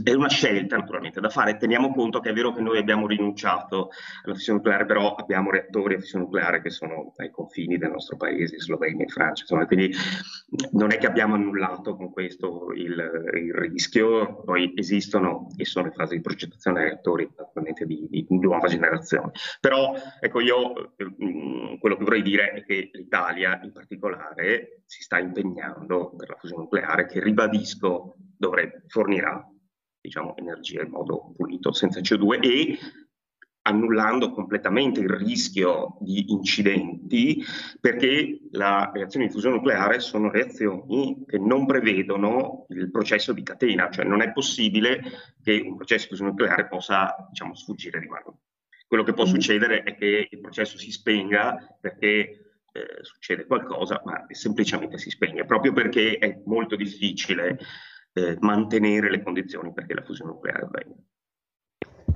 è una scelta naturalmente da fare. Teniamo conto che è vero che noi abbiamo rinunciato alla fissione nucleare, però abbiamo reattori a fissione nucleare che sono ai confini del nostro paese, Slovenia e Francia, insomma, quindi non è che abbiamo annullato con questo il, il rischio, poi esistono e sono in fase di progettazione reattori naturalmente di, di, nuova generazione. Però ecco io mm, quello che vorrei dire è che l'Italia in particolare si sta impegnando per la fusione nucleare che ribadisco questo dovrebbe, fornirà diciamo, energia in modo pulito, senza CO2 e annullando completamente il rischio di incidenti, perché le reazioni di fusione nucleare sono reazioni che non prevedono il processo di catena, cioè non è possibile che un processo di fusione nucleare possa diciamo, sfuggire di mano. Quello che può succedere è che il processo si spenga perché eh, succede qualcosa, ma semplicemente si spegne, proprio perché è molto difficile eh, mantenere le condizioni perché la fusione nucleare avvenga.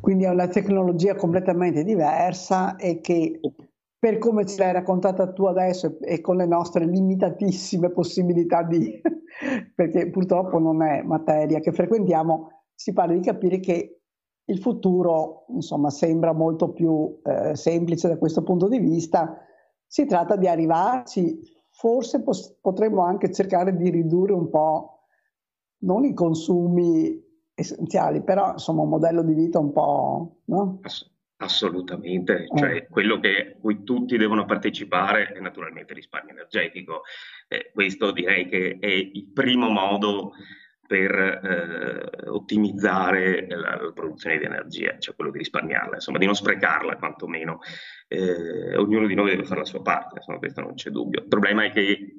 Quindi è una tecnologia completamente diversa e che per come ce l'hai raccontata tu adesso e con le nostre limitatissime possibilità di... perché purtroppo non è materia che frequentiamo, si parla di capire che il futuro insomma sembra molto più eh, semplice da questo punto di vista si tratta di arrivarci, forse potremmo anche cercare di ridurre un po', non i consumi essenziali, però insomma un modello di vita un po'... No? Assolutamente, cioè eh. quello che cui tutti devono partecipare è naturalmente il risparmio energetico. Eh, questo direi che è il primo modo per eh, ottimizzare la, la, produzione di energia, cioè quello di risparmiarla, insomma di non sprecarla quantomeno. Eh, ognuno di noi deve fare la sua parte, insomma questo non c'è dubbio. Il problema è che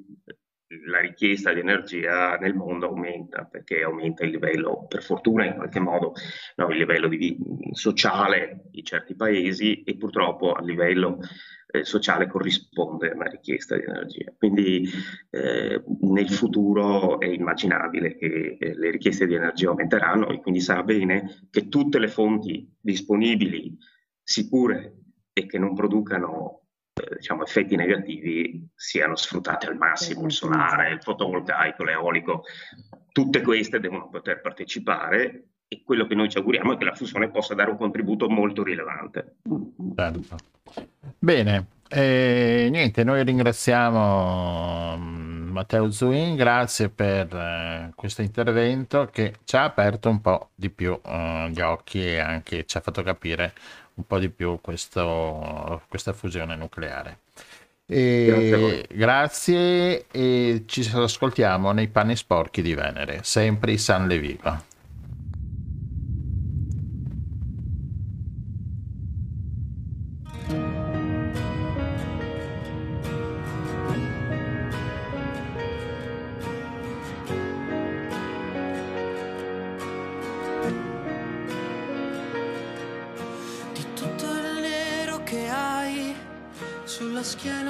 la richiesta di energia nel mondo aumenta perché aumenta il livello, per fortuna in qualche modo, no, il livello di, sociale di certi paesi e purtroppo a livello eh, sociale corrisponde a una richiesta di energia. Quindi eh, nel futuro è immaginabile che eh, le richieste di energia aumenteranno e quindi sarà bene che tutte le fonti disponibili, sicure e che non producano eh, diciamo, effetti negativi siano sfruttate al massimo, il solare, il fotovoltaico, l'eolico, tutte queste devono poter partecipare e quello che noi ci auguriamo è che la fusione possa dare un contributo molto rilevante. Certo. Bene, eh, niente, noi ringraziamo mm, Matteo Zuin, grazie per eh, questo intervento che ci ha aperto un po' di più eh, gli occhi e anche ci ha fatto capire un po' di più questo, questa fusione nucleare. E grazie, grazie e ci ascoltiamo nei panni sporchi di Venere, sempre San Leviva.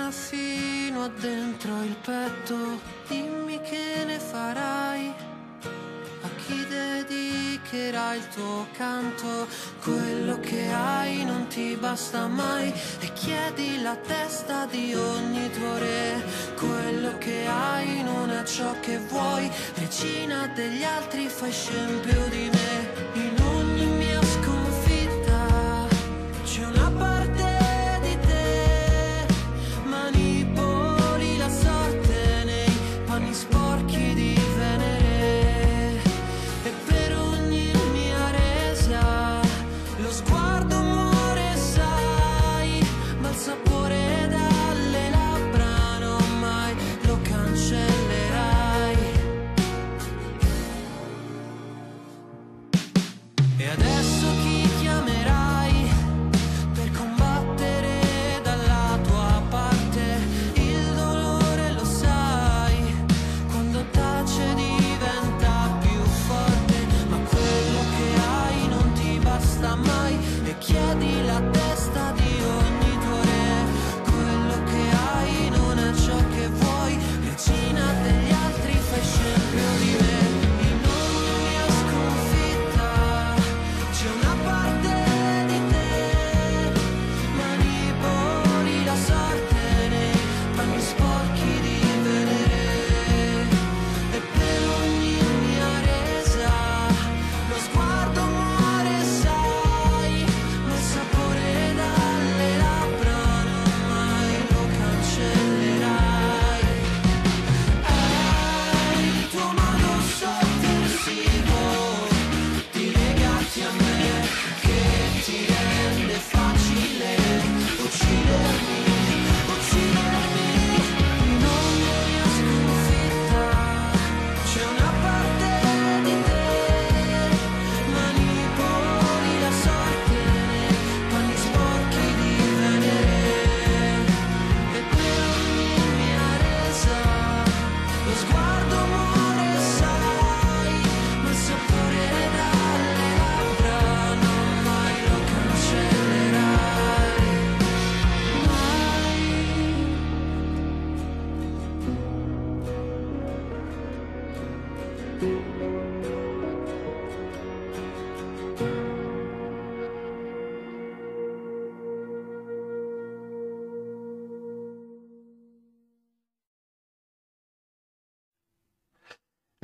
Schiena fino a dentro il petto, dimmi che ne farai, a chi dedicherai il tuo canto, quello che hai non ti basta mai. E chiedi la testa di ogni tuo re, quello che hai non è ciò che vuoi, regina degli altri fai scempio di me.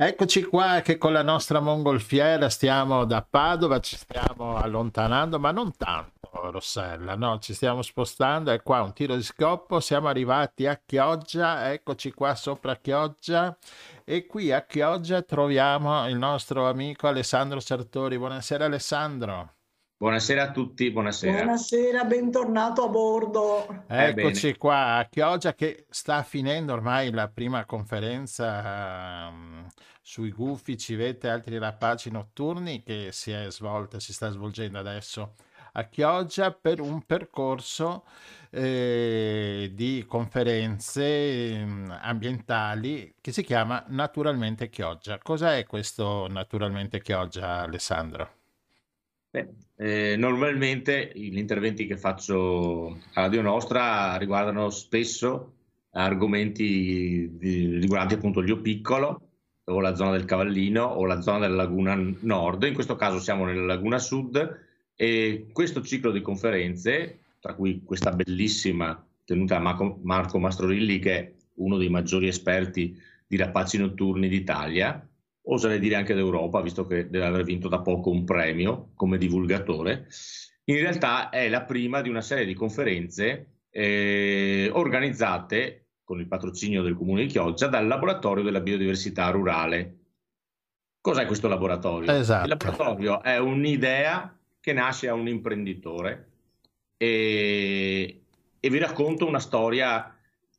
Eccoci qua che con la nostra mongolfiera stiamo da Padova, ci stiamo allontanando, ma non tanto, Rossella, no, ci stiamo spostando, è qua un tiro di scoppo, siamo arrivati a Chioggia, eccoci qua sopra Chioggia e qui a Chioggia troviamo il nostro amico Alessandro Sartori. Buonasera Alessandro. Buonasera a tutti, buonasera. Buonasera, bentornato a bordo. Eccoci eh, qua a Chioggia che sta finendo ormai la prima conferenza um, sui gufi, civette e altri rapaci notturni che si è svolta, si sta svolgendo adesso a Chioggia per un percorso eh, di conferenze eh, ambientali che si chiama Naturalmente Chioggia. Cos'è questo Naturalmente Chioggia, Alessandro? Beh, eh, normalmente gli interventi che faccio a Radio Nostra riguardano spesso argomenti riguardanti appunto il Piccolo o la zona del Cavallino o la zona della Laguna Nord. In questo caso siamo nella Laguna Sud e questo ciclo di conferenze, tra cui questa bellissima tenuta da Marco, Marco Mastrorilli, che è uno dei maggiori esperti di rapaci notturni d'Italia, oserei dire anche d'Europa, visto che deve aver vinto da poco un premio come divulgatore, in realtà è la prima di una serie di conferenze eh, organizzate con il patrocinio del comune di Chioggia dal laboratorio della biodiversità rurale. Cos'è questo laboratorio? Esatto. Il laboratorio è un'idea che nasce a un imprenditore e, e vi racconto una storia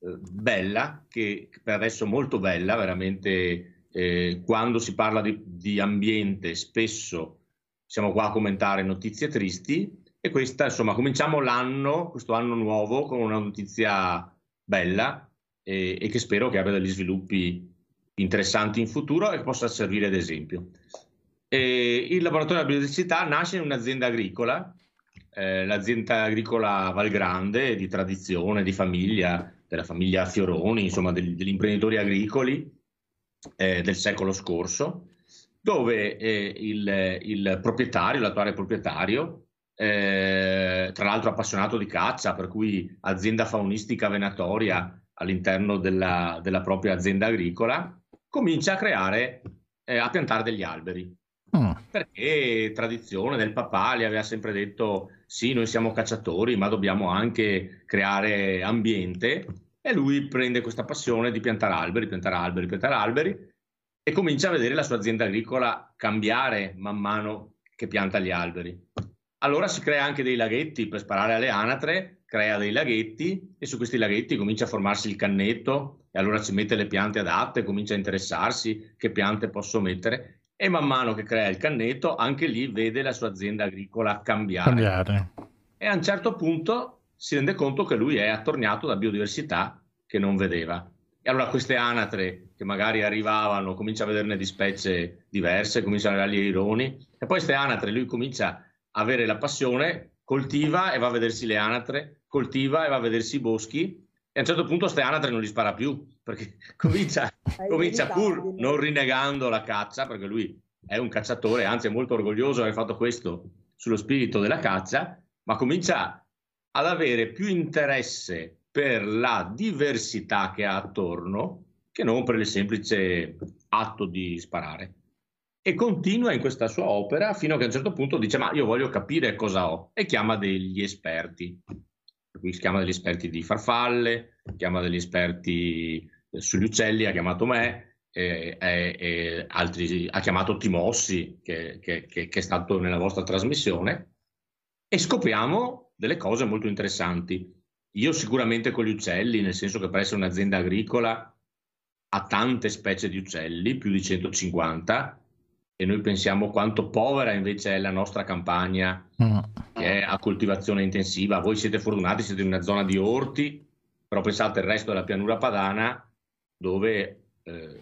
eh, bella, che per adesso molto bella, veramente eh, quando si parla di, di, ambiente spesso siamo qua a commentare notizie tristi e questa insomma cominciamo l'anno, questo anno nuovo con una notizia bella e, e che spero che abbia degli sviluppi interessanti in futuro e possa servire ad esempio. E il laboratorio della biodiversità nasce in un'azienda agricola, eh, l'azienda agricola Valgrande di tradizione, di famiglia, della famiglia Fioroni, insomma degli, degli imprenditori agricoli eh, del secolo scorso, dove eh, il, il, proprietario, l'attuale proprietario, eh, tra l'altro appassionato di caccia, per cui azienda faunistica venatoria all'interno della, della propria azienda agricola, comincia a creare, eh, a piantare degli alberi. Mm. Perché tradizione del papà gli aveva sempre detto sì, noi siamo cacciatori, ma dobbiamo anche creare ambiente e lui prende questa passione di piantare alberi, piantare alberi, piantare alberi e comincia a vedere la sua azienda agricola cambiare man mano che pianta gli alberi. Allora si crea anche dei laghetti per sparare alle anatre, crea dei laghetti e su questi laghetti comincia a formarsi il cannetto e allora ci mette le piante adatte, comincia a interessarsi che piante posso mettere e man mano che crea il cannetto anche lì vede la sua azienda agricola cambiare. cambiare. E a un certo punto si rende conto che lui è attorniato da biodiversità che non vedeva. E allora queste anatre che magari arrivavano, comincia a vederne di specie diverse, comincia a arrivare gli aironi, e poi queste anatre lui comincia a avere la passione, coltiva e va a vedersi le anatre, coltiva e va a vedersi i boschi, e a un certo punto queste anatre non li spara più, perché comincia, comincia pur non rinnegando la caccia, perché lui è un cacciatore, anzi è molto orgoglioso di aver fatto questo sullo spirito della caccia, ma comincia ad avere più interesse per la diversità che ha attorno che non per il semplice atto di sparare. E continua in questa sua opera fino a che a un certo punto dice ma io voglio capire cosa ho e chiama degli esperti. Si chiama degli esperti di farfalle, chiama degli esperti sugli uccelli, ha chiamato me, e, e, e altri, ha chiamato Timossi che, che, che, che è stato nella vostra trasmissione e scopriamo delle cose molto interessanti. Io sicuramente con gli uccelli, nel senso che per essere un'azienda agricola ha tante specie di uccelli, più di 150, e noi pensiamo quanto povera invece è la nostra campagna mm. che è a coltivazione intensiva. Voi siete fortunati, siete in una zona di orti, però pensate al resto della pianura padana dove eh,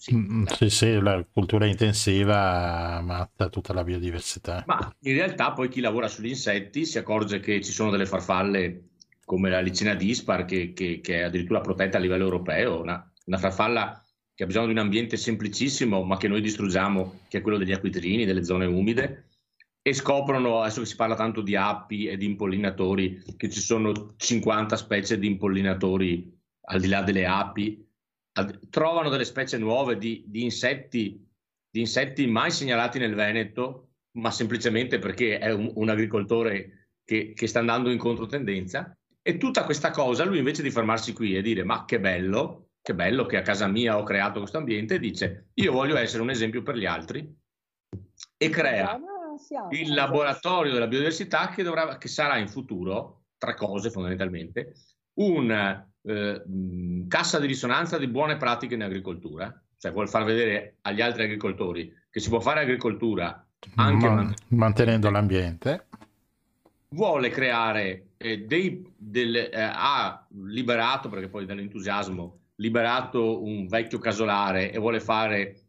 sì, mm, sì, sì, la cultura intensiva matta tutta la biodiversità. Ma in realtà poi chi lavora sugli insetti si accorge che ci sono delle farfalle come la licina dispar che, che, che è addirittura protetta a livello europeo, una, una, farfalla che ha bisogno di un ambiente semplicissimo ma che noi distruggiamo, che è quello degli acquitrini, delle zone umide, e scoprono, adesso che si parla tanto di api e di impollinatori, che ci sono 50 specie di impollinatori al di là delle api trovano delle specie nuove di, di, insetti, di insetti mai segnalati nel Veneto, ma semplicemente perché è un, un agricoltore che, che, sta andando in controtendenza. E tutta questa cosa, lui invece di fermarsi qui e dire ma che bello, che bello che a casa mia ho creato questo ambiente, dice io voglio essere un esempio per gli altri e crea il laboratorio della biodiversità che, dovrà, che sarà in futuro, tre cose fondamentalmente, un eh, cassa di risonanza di buone pratiche in agricoltura, cioè vuol far vedere agli altri agricoltori che si può fare agricoltura anche Man- mantenendo l'ambiente. Vuole creare eh, dei, del, eh, ha liberato, perché poi dall'entusiasmo, liberato un vecchio casolare e vuole fare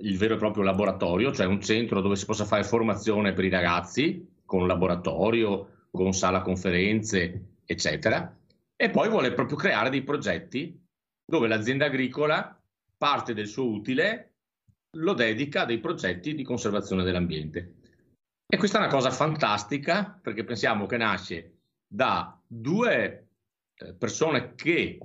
il vero e proprio laboratorio, cioè un centro dove si possa fare formazione per i ragazzi, con laboratorio, con sala conferenze, eccetera. E poi vuole proprio creare dei progetti dove l'azienda agricola parte del suo utile lo dedica a dei progetti di conservazione dell'ambiente. E questa è una cosa fantastica perché pensiamo che nasce da due eh, persone che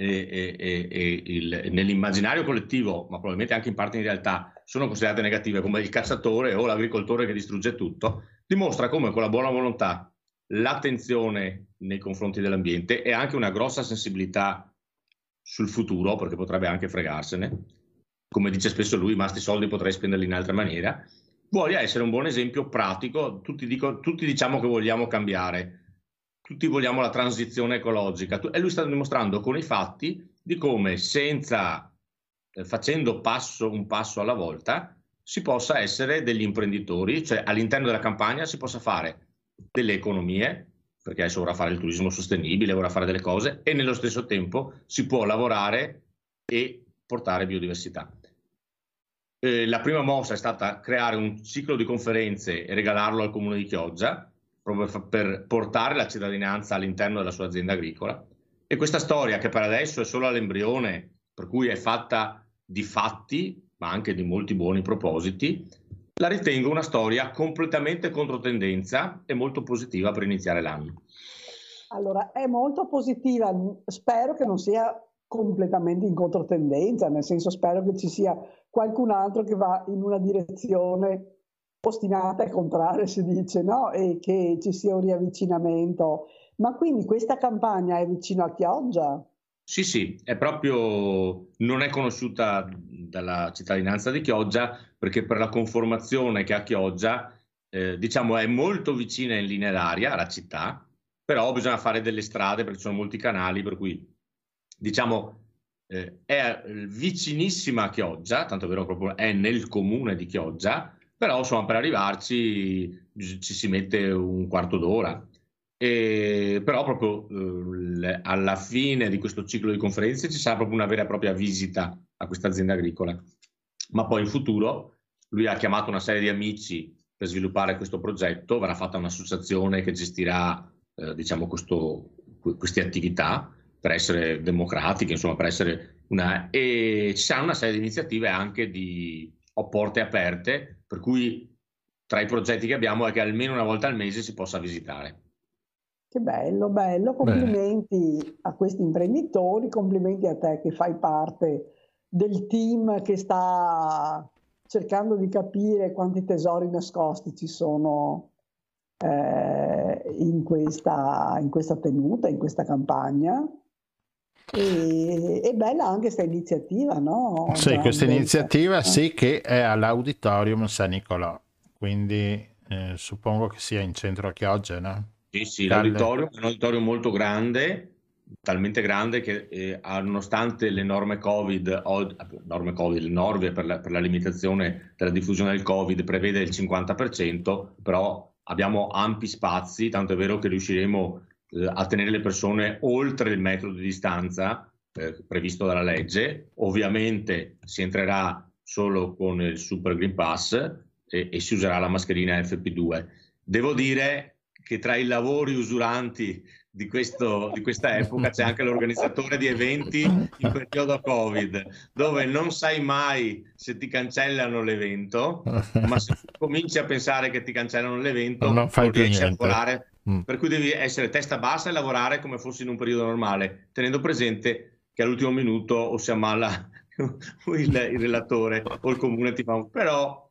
e, e, e il, nell'immaginario collettivo, ma probabilmente anche in parte in realtà, sono considerate negative come il cacciatore o l'agricoltore che distrugge tutto, dimostra come con la buona volontà, l'attenzione nei confronti dell'ambiente e anche una grossa sensibilità sul futuro, perché potrebbe anche fregarsene, come dice spesso lui, ma questi soldi potrei spenderli in altra maniera, voglia essere un buon esempio pratico, tutti, dico, tutti diciamo che vogliamo cambiare, tutti vogliamo la transizione ecologica. E lui sta dimostrando con i fatti di come senza, eh, facendo passo, un passo alla volta, si possa essere degli imprenditori, cioè all'interno della campagna si possa fare delle economie, perché adesso vorrà fare il turismo sostenibile, vorrà fare delle cose, e nello stesso tempo si può lavorare e portare biodiversità. Eh, la prima mossa è stata creare un ciclo di conferenze e regalarlo al comune di Chioggia, proprio per portare la cittadinanza all'interno della sua azienda agricola. E questa storia, che per adesso è solo all'embrione, per cui è fatta di fatti, ma anche di molti buoni propositi, la ritengo una storia completamente controtendenza e molto positiva per iniziare l'anno. Allora, è molto positiva, spero che non sia completamente in controtendenza, nel senso spero che ci sia qualcun altro che va in una direzione ostinata e contraria si dice, no? E che ci sia un riavvicinamento. Ma quindi questa campagna è vicino a Chioggia? Sì, sì, è proprio, non è conosciuta dalla cittadinanza di Chioggia perché per la conformazione che ha Chioggia, eh, diciamo, è molto vicina in linea d'aria alla città, però bisogna fare delle strade perché ci sono molti canali, per cui, diciamo, eh, è vicinissima a Chioggia, tanto è vero proprio è nel comune di Chioggia, però insomma per arrivarci ci si mette un quarto d'ora. E, però proprio eh, alla fine di questo ciclo di conferenze ci sarà proprio una vera e propria visita a questa azienda agricola. Ma poi in futuro lui ha chiamato una serie di amici per sviluppare questo progetto, verrà fatta un'associazione che gestirà eh, diciamo questo, queste attività per essere democratiche, insomma per essere una... e ci sarà una serie di iniziative anche di ho porte aperte, per cui tra i progetti che abbiamo è che almeno una volta al mese si possa visitare. Che bello, bello, complimenti Beh. a questi imprenditori, complimenti a te che fai parte del team che sta cercando di capire quanti tesori nascosti ci sono eh, in, questa, in questa tenuta, in questa campagna. E, è bella anche questa iniziativa, no? Sì, questa iniziativa sì che è all'Auditorium San Nicolò, quindi eh, suppongo che sia in centro a Chioggia, no? Sì, sì, l'auditorium è un auditorio molto grande, talmente grande che eh, nonostante le norme Covid, o, norme COVID, le norme per la, per la limitazione della diffusione del Covid prevede il 50%, però abbiamo ampi spazi, tanto è vero che riusciremo eh, a tenere le persone oltre il metro di distanza eh, previsto dalla legge. Ovviamente si entrerà solo con il Super Green Pass e, e si userà la mascherina FP2. Devo dire che tra i lavori usuranti di, questo, di, questa epoca c'è anche l'organizzatore di eventi in periodo Covid, dove non sai mai se ti cancellano l'evento, ma se cominci a pensare che ti cancellano l'evento, non, fai riesci niente. a lavorare Mm. Per cui devi essere testa bassa e lavorare come fosse in un periodo normale, tenendo presente che all'ultimo minuto o si ammala il, il relatore o il comune ti fa un... però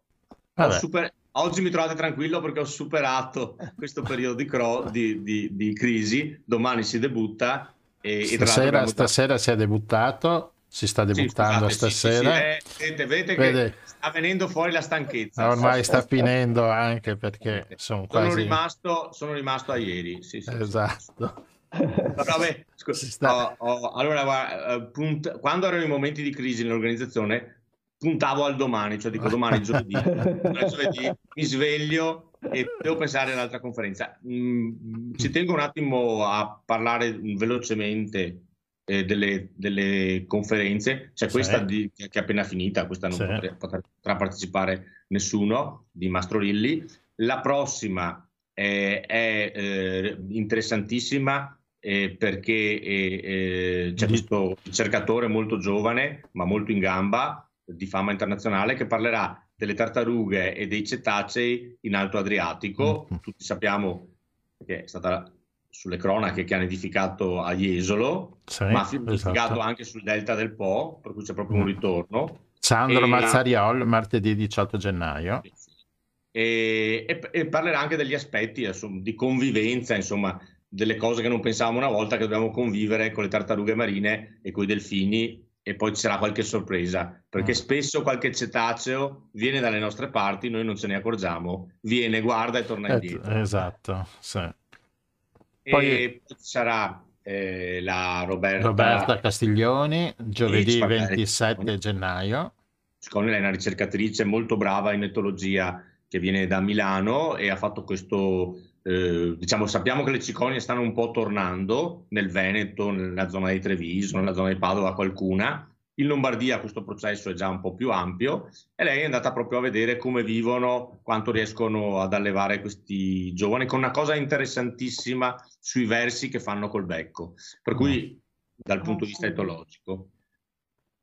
super... oggi mi trovate tranquillo perché ho superato questo periodo di, cro... di, di, di crisi domani si debutta e, stasera, stasera si è debuttato si sta debuttando sì, scusate, stasera. Sì, sì, eh, vedete, che sta venendo fuori la stanchezza. Ormai sta finendo anche perché sono, sono quasi... rimasto, sono rimasto a ieri. esatto. Vabbè, scusa, ho, ho, allora, guarda, eh, punt- quando erano i momenti di crisi nell'organizzazione, puntavo al domani, cioè dico domani giovedì, giovedì mi sveglio e devo pensare all'altra conferenza. Mm, ci tengo un attimo a parlare velocemente eh, delle, delle, conferenze, c'è questa di, che è appena finita, questa non potrà, potrà, partecipare nessuno di Mastrorilli. La prossima è, è eh, interessantissima eh, perché eh, eh, c'è questo ricercatore molto giovane ma molto in gamba di fama internazionale che parlerà delle tartarughe e dei cetacei in Alto Adriatico. Mm-hmm. Tutti sappiamo che è stata sulle cronache che hanno edificato a Jesolo, sì, ma ha edificato esatto. anche sul delta del Po, per cui c'è proprio un mm. ritorno. Sandro e... Mazzariol, martedì 18 gennaio. E, e, e, parlerà anche degli aspetti insomma, di convivenza, insomma, delle cose che non pensavamo una volta che dobbiamo convivere con le tartarughe marine e con i delfini e poi ci sarà qualche sorpresa, perché mm. spesso qualche cetaceo viene dalle nostre parti, noi non ce ne accorgiamo, viene, guarda e torna indietro. Esatto, sì. Poi e ci sarà eh, la Roberta, Roberta Castiglioni, giovedì 27 gennaio. Sconi è una ricercatrice molto brava in etologia che viene da Milano e ha fatto questo, eh, diciamo, sappiamo che le ciconie stanno un po' tornando nel Veneto, nella zona di Treviso, nella zona di Padova qualcuna, in Lombardia questo processo è già un po' più ampio e lei è andata proprio a vedere come vivono, quanto riescono ad allevare questi giovani, con una cosa interessantissima sui versi che fanno col becco, per cui dal punto di vista etologico.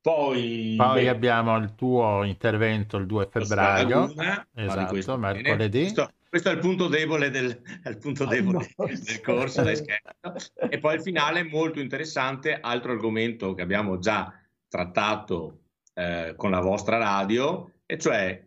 Poi, Poi beh, abbiamo il tuo intervento il 2 febbraio, esatto, mercoledì. Questo, questo, è il punto debole del, punto debole oh, no. del corso, E poi il finale molto interessante, altro argomento che abbiamo già trattato eh, con la vostra radio, e cioè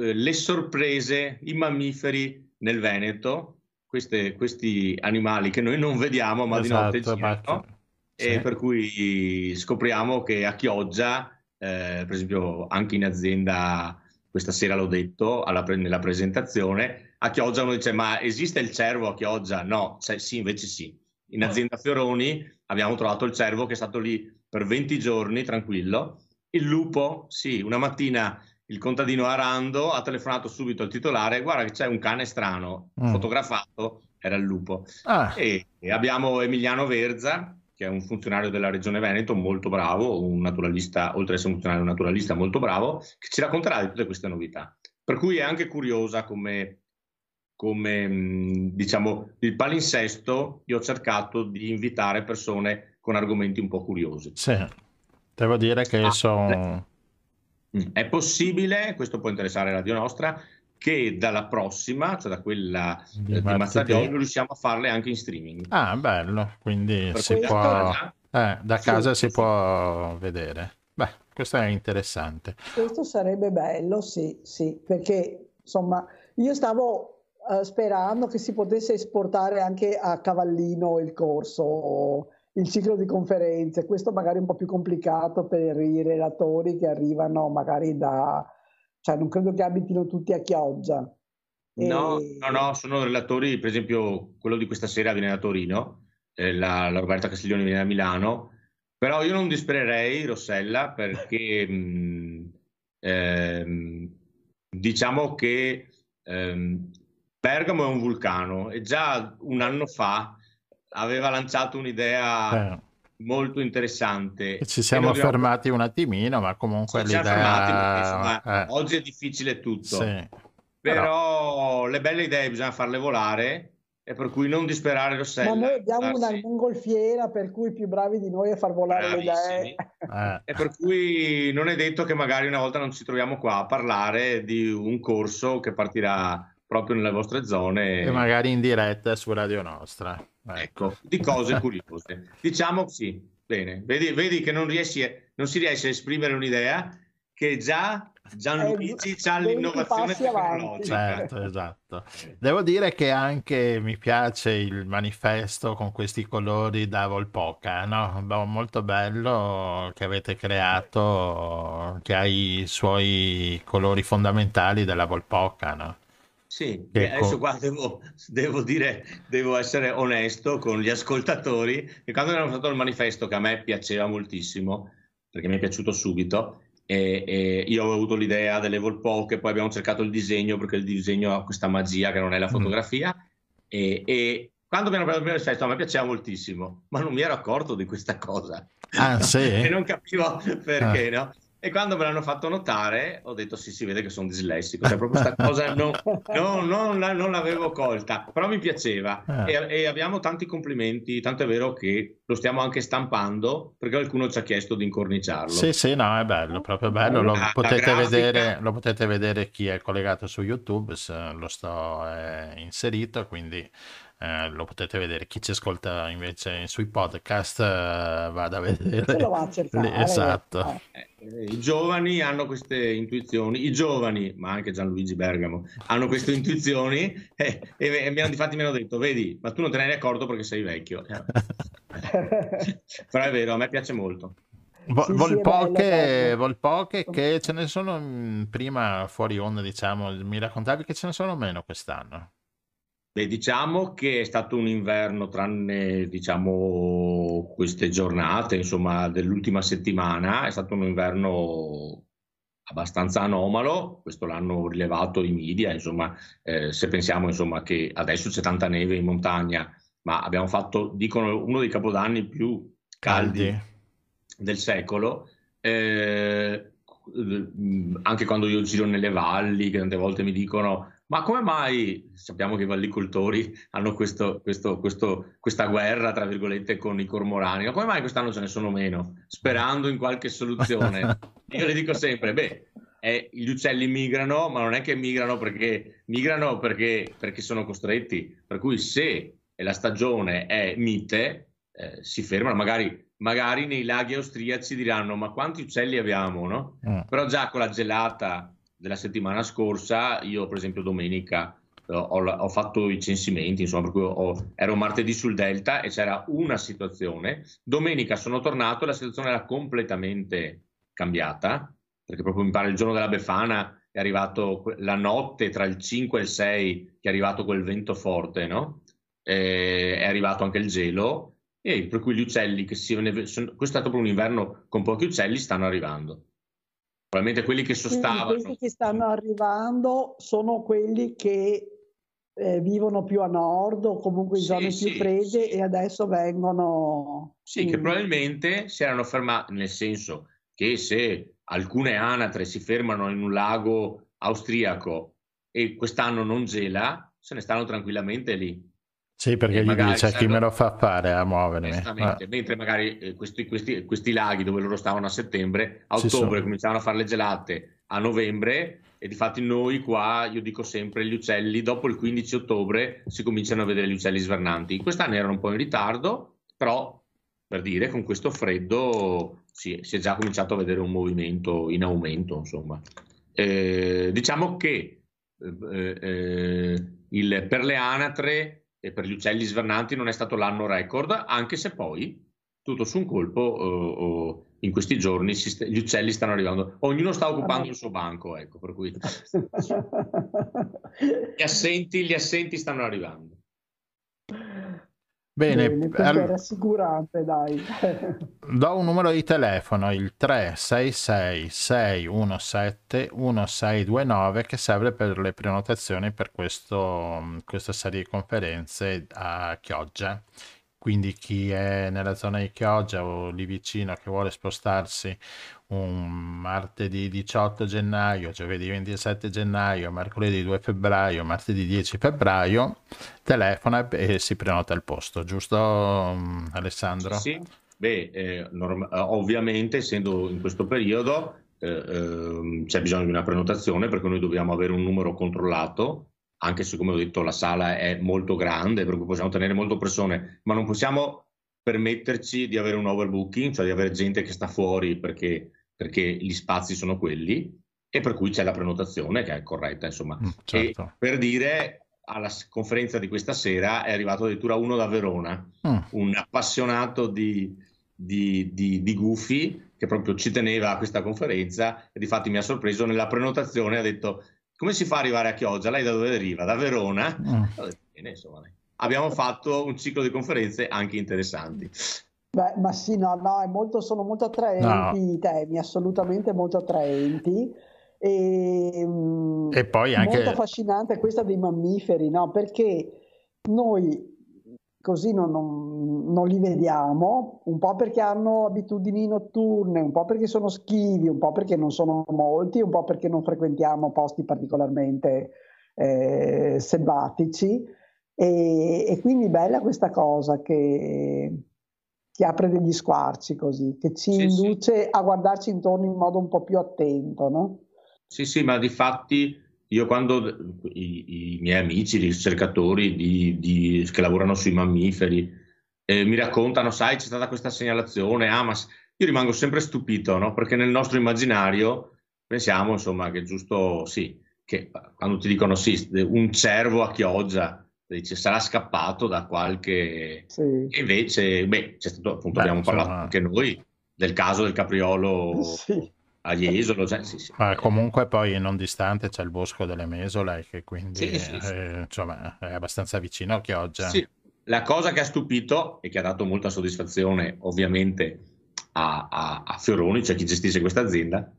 eh, le sorprese, i mammiferi nel Veneto, queste, questi animali che noi non vediamo ma esatto, di notte girano, sì. e per cui scopriamo che a Chioggia, eh, per esempio anche in azienda, questa sera l'ho detto alla, nella presentazione, a Chioggia uno dice ma esiste il cervo a Chioggia? No, cioè, sì invece sì. In azienda Fioroni abbiamo trovato il cervo che è stato lì per 20 giorni tranquillo. Il lupo, sì, una mattina il contadino Arando ha telefonato subito al titolare, guarda che c'è un cane strano, mm. fotografato, era il lupo. Ah. E, e, abbiamo Emiliano Verza, che è un funzionario della regione Veneto molto bravo, un naturalista, oltre ad essere un funzionario naturalista molto bravo, che ci racconterà di tutte queste novità. Per cui è anche curiosa come, come diciamo, il palinsesto, io ho cercato di invitare persone con argomenti un po' curiosi. Sì, devo dire che ah, sono... È possibile, questo può interessare Radio Nostra, che dalla prossima, cioè da quella di, eh, di Mazzariolo, riusciamo a farle anche in streaming. Ah, bello, quindi si può... Eh, da casa sì, si può vedere. Beh, questo è interessante. Questo sarebbe bello, sì, sì, perché insomma io stavo uh, sperando che si potesse esportare anche a cavallino il corso il ciclo di conferenze, questo magari è un po' più complicato per i relatori che arrivano magari da, cioè non credo che abitino tutti a Chioggia. No, e... no, no, sono relatori, per esempio quello di questa sera viene da Torino, eh, la, la, Roberta Castiglioni viene da Milano, però io non dispererei Rossella perché mh, ehm, diciamo che ehm, Bergamo è un vulcano e già un anno fa aveva lanciato un'idea eh. Molto interessante. ci siamo abbiamo... fermati un attimino, ma comunque ci l'idea... Fermati, insomma, eh. Oggi è difficile tutto, sì. però, però le belle idee bisogna farle volare e per cui non disperare Rossella. Ma noi abbiamo una mongolfiera per cui più bravi di noi a far volare Bravissimi. le idee. Eh. E per cui non è detto che magari una volta non ci troviamo qua a parlare di un corso che partirà proprio nelle vostre zone. E magari in diretta su Radio Nostra. Ecco, di cose curiose. diciamo sì, bene. Vedi, vedi che non, riesci, non si riesce a esprimere un'idea che già Gianluigi eh, ha l'innovazione tecnologica. Certo, esatto. Devo dire che anche mi piace il manifesto con questi colori da Volpoca, no? molto bello che avete creato, che ha i suoi colori fondamentali della Volpoca, no? Sì, che adesso qua devo, devo, dire, devo essere onesto con gli ascoltatori, che quando abbiamo fatto il manifesto, che a me piaceva moltissimo, perché mi è piaciuto subito, e, e io avevo avuto l'idea delle Volpoche, poi abbiamo cercato il disegno, perché il disegno ha questa magia che non è la mm. fotografia, mm. e, e, quando abbiamo preso il manifesto a me piaceva moltissimo, ma non mi ero accorto di questa cosa. Ah, sì? e non capivo perché, ah. no? E quando me l'hanno fatto notare, ho detto sì, si vede che sono dislessico, cioè proprio questa cosa no, no, non, non, l'avevo colta, però mi piaceva eh. e, e, abbiamo tanti complimenti, tanto è vero che lo stiamo anche stampando perché qualcuno ci ha chiesto di incorniciarlo. Sì, sì, no, è bello, proprio bello, lo, la, potete, la vedere, lo potete vedere chi è collegato su YouTube, lo sto eh, inserito, quindi eh, lo potete vedere. Chi ci ascolta invece sui podcast eh, vada a vedere. lo va a cercare. Esatto. Eh. eh. I giovani hanno queste intuizioni, i giovani, ma anche Gianluigi Bergamo, hanno queste intuizioni eh, e, e mi hanno, difatti mi hanno detto, vedi, ma tu non te ne eri accorto perché sei vecchio. Però è vero, a me piace molto. Vo- sì, Volpoche, sì, Volpoche che ce ne sono mm, prima fuori onda, diciamo, mi raccontavi che ce ne sono meno quest'anno. Beh, diciamo che è stato un inverno, tranne diciamo, queste giornate, insomma, dell'ultima settimana, è stato un inverno abbastanza anomalo, questo l'hanno rilevato i media, insomma, eh, se pensiamo insomma, che adesso c'è tanta neve in montagna, ma abbiamo fatto, dicono, uno dei capodanni più caldi, caldi. del secolo. Eh, anche quando io giro nelle valli, che tante volte mi dicono ma come mai sappiamo che i vallicoltori hanno questo, questo, questo, questa guerra, tra virgolette, con i cormorani? Ma come mai quest'anno ce ne sono meno? Sperando in qualche soluzione. Io le dico sempre, beh, eh, gli uccelli migrano, ma non è che migrano perché migrano perché, perché sono costretti. Per cui se la stagione è mite, eh, si fermano, magari, magari, nei laghi austriaci diranno ma quanti uccelli abbiamo, no? Mm. Però già con la gelata della settimana scorsa, io per esempio domenica eh, ho, ho, fatto i censimenti, insomma, per cui ho, ero martedì sul Delta e c'era una situazione. Domenica sono tornato e la situazione era completamente cambiata, perché proprio mi pare il giorno della Befana è arrivato la notte tra il 5 e il 6 che è arrivato quel vento forte, no? E, è arrivato anche il gelo e per cui gli uccelli che si... Questo è stato proprio un inverno con pochi uccelli, stanno arrivando. Probabilmente quelli che sostavano. Questi che stanno arrivando sono quelli che eh, vivono più a nord o comunque in sì, zone sì, più fredde sì. e adesso vengono... Sì, in... che probabilmente si erano fermati, nel senso che se alcune anatre si fermano in un lago austriaco e quest'anno non gela, se ne stanno tranquillamente lì. Sì, perché gli dice chi me lo fa fare a muovermi. Ah. mentre magari eh, questi, questi, questi, laghi dove loro stavano a settembre, a ottobre cominciavano a fare le gelate, a novembre e difatti noi qua, io dico sempre, gli uccelli dopo il 15 ottobre si cominciano a vedere gli uccelli svernanti. Quest'anno erano un po' in ritardo, però per dire con questo freddo si, si è già cominciato a vedere un movimento in aumento, insomma. Eh, diciamo che eh, eh, il, per le anatre e per gli uccelli svernanti non è stato l'anno record, anche se poi tutto su un colpo uh, uh, in questi giorni st- gli uccelli stanno arrivando, ognuno sta occupando il suo banco, ecco, per cui gli, assenti, gli assenti stanno arrivando. Bene, Bene all... rassicurante, dai. Do un numero di telefono, il 366 617 1629 che serve per le prenotazioni per questo, questa serie di conferenze a Chioggia. Quindi chi è nella zona di Chioggia o lì vicino che vuole spostarsi un martedì 18 gennaio, giovedì 27 gennaio, mercoledì 2 febbraio, martedì 10 febbraio, telefona e si prenota il posto, giusto mm, Alessandro? Sì, beh, eh, norm- eh, ovviamente essendo in questo periodo eh, eh, c'è bisogno di una prenotazione perché noi dobbiamo avere un numero controllato, anche se come ho detto la sala è molto grande, per cui possiamo tenere molte persone, ma non possiamo permetterci di avere un overbooking, cioè di avere gente che sta fuori perché, perché gli spazi sono quelli e per cui c'è la prenotazione che è corretta, insomma. Mm, certo. per dire, alla conferenza di questa sera è arrivato addirittura uno da Verona, mm. un appassionato di, di, di, di Gufi che proprio ci teneva a questa conferenza e di fatti mi ha sorpreso nella prenotazione ha detto come si fa ad arrivare a Chioggia? Lei da dove arriva? Da Verona? Mm. Detto, bene, insomma, abbiamo fatto un ciclo di conferenze anche interessanti. Beh, ma sì, no, no, molto, sono molto attraenti no. i temi, assolutamente molto attraenti. E, mm, e poi anche... Molto affascinante questa dei mammiferi, no? Perché noi così non, non, non, li vediamo, un po' perché hanno abitudini notturne, un po' perché sono schivi, un po' perché non sono molti, un po' perché non frequentiamo posti particolarmente eh, selvatici. E, e, quindi bella questa cosa che, che, apre degli squarci così, che ci sì, induce sì. a guardarci intorno in modo un po' più attento, no? Sì, sì, ma di fatti io quando i, i miei amici, i ricercatori di, di, che lavorano sui mammiferi, eh, mi raccontano, sai, c'è stata questa segnalazione, ah, ma io rimango sempre stupito, no? Perché nel nostro immaginario pensiamo, insomma, che giusto, sì, che quando ti dicono sì, un cervo a Chioggia, dice sarà scappato da qualche... Sì. Invece, beh, c'è stato, appunto, beh, abbiamo insomma... parlato anche noi del caso del capriolo sì a Jesolo. Cioè, sì, sì. Ma comunque poi non distante c'è il bosco delle Mesole che quindi eh, insomma, è abbastanza vicino a Chioggia. La cosa che ha stupito e che ha dato molta soddisfazione ovviamente a, a, a Fioroni, cioè chi gestisce questa azienda,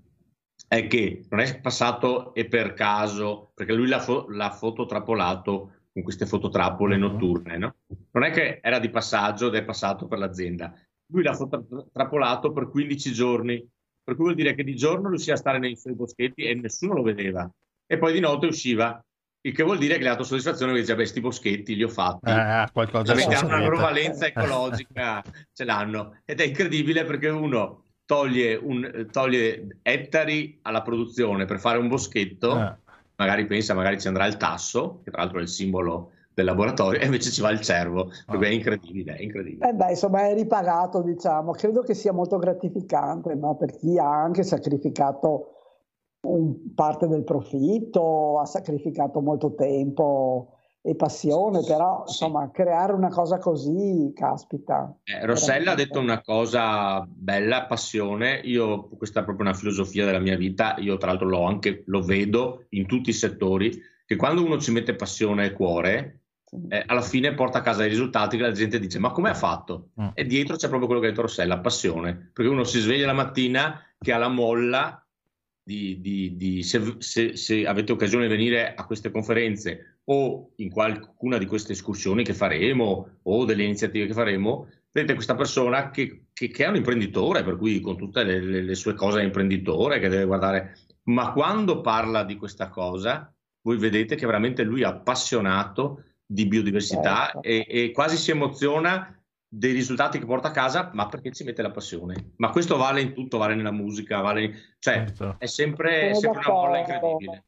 è che non è passato e per caso, perché lui l'ha, fo- l'ha fototrapolato con queste fototrappole uh-huh. notturne, no? Non è che era di passaggio ed è passato per l'azienda. Lui l'ha fototrapolato per 15 giorni per cui vuol dire che di giorno riusciva a stare nei suoi boschetti e nessuno lo vedeva, e poi di notte usciva, il che vuol dire che le ha dato soddisfazione perché dice, beh, questi boschetti li ho fatti, eh, qualcosa hanno una loro valenza ecologica, ce l'hanno, ed è incredibile perché uno toglie, un, toglie ettari alla produzione per fare un boschetto, eh. Magari pensa, magari ci andrà il tasso, che tra l'altro è il simbolo del laboratorio e invece ci va il cervo, oh. è incredibile, è incredibile. Eh beh, insomma è ripagato, diciamo, credo che sia molto gratificante no? per chi ha anche sacrificato parte del profitto, ha sacrificato molto tempo e passione, però sì. insomma creare una cosa così, caspita. Eh, Rossella ha detto una cosa bella, passione, io questa è proprio una filosofia della mia vita, io tra l'altro lo, anche, lo vedo in tutti i settori, che quando uno ci mette passione e cuore, eh, alla fine porta a casa i risultati che la gente dice ma come ha fatto? Mm. E dietro c'è proprio quello che ha detto Rossella, passione, perché uno si sveglia la mattina che ha la molla di, di, di se, se, se, avete occasione di venire a queste conferenze o in qualcuna di queste escursioni che faremo o delle iniziative che faremo, vedete questa persona che, che, che è un imprenditore, per cui con tutte le, le, le sue cose è imprenditore, che deve guardare, ma quando parla di questa cosa, voi vedete che veramente lui è appassionato di biodiversità certo. e, e, quasi si emoziona dei risultati che porta a casa, ma perché ci mette la passione. Ma questo vale in tutto, vale nella musica, vale in... cioè certo. è sempre, sempre una molla incredibile.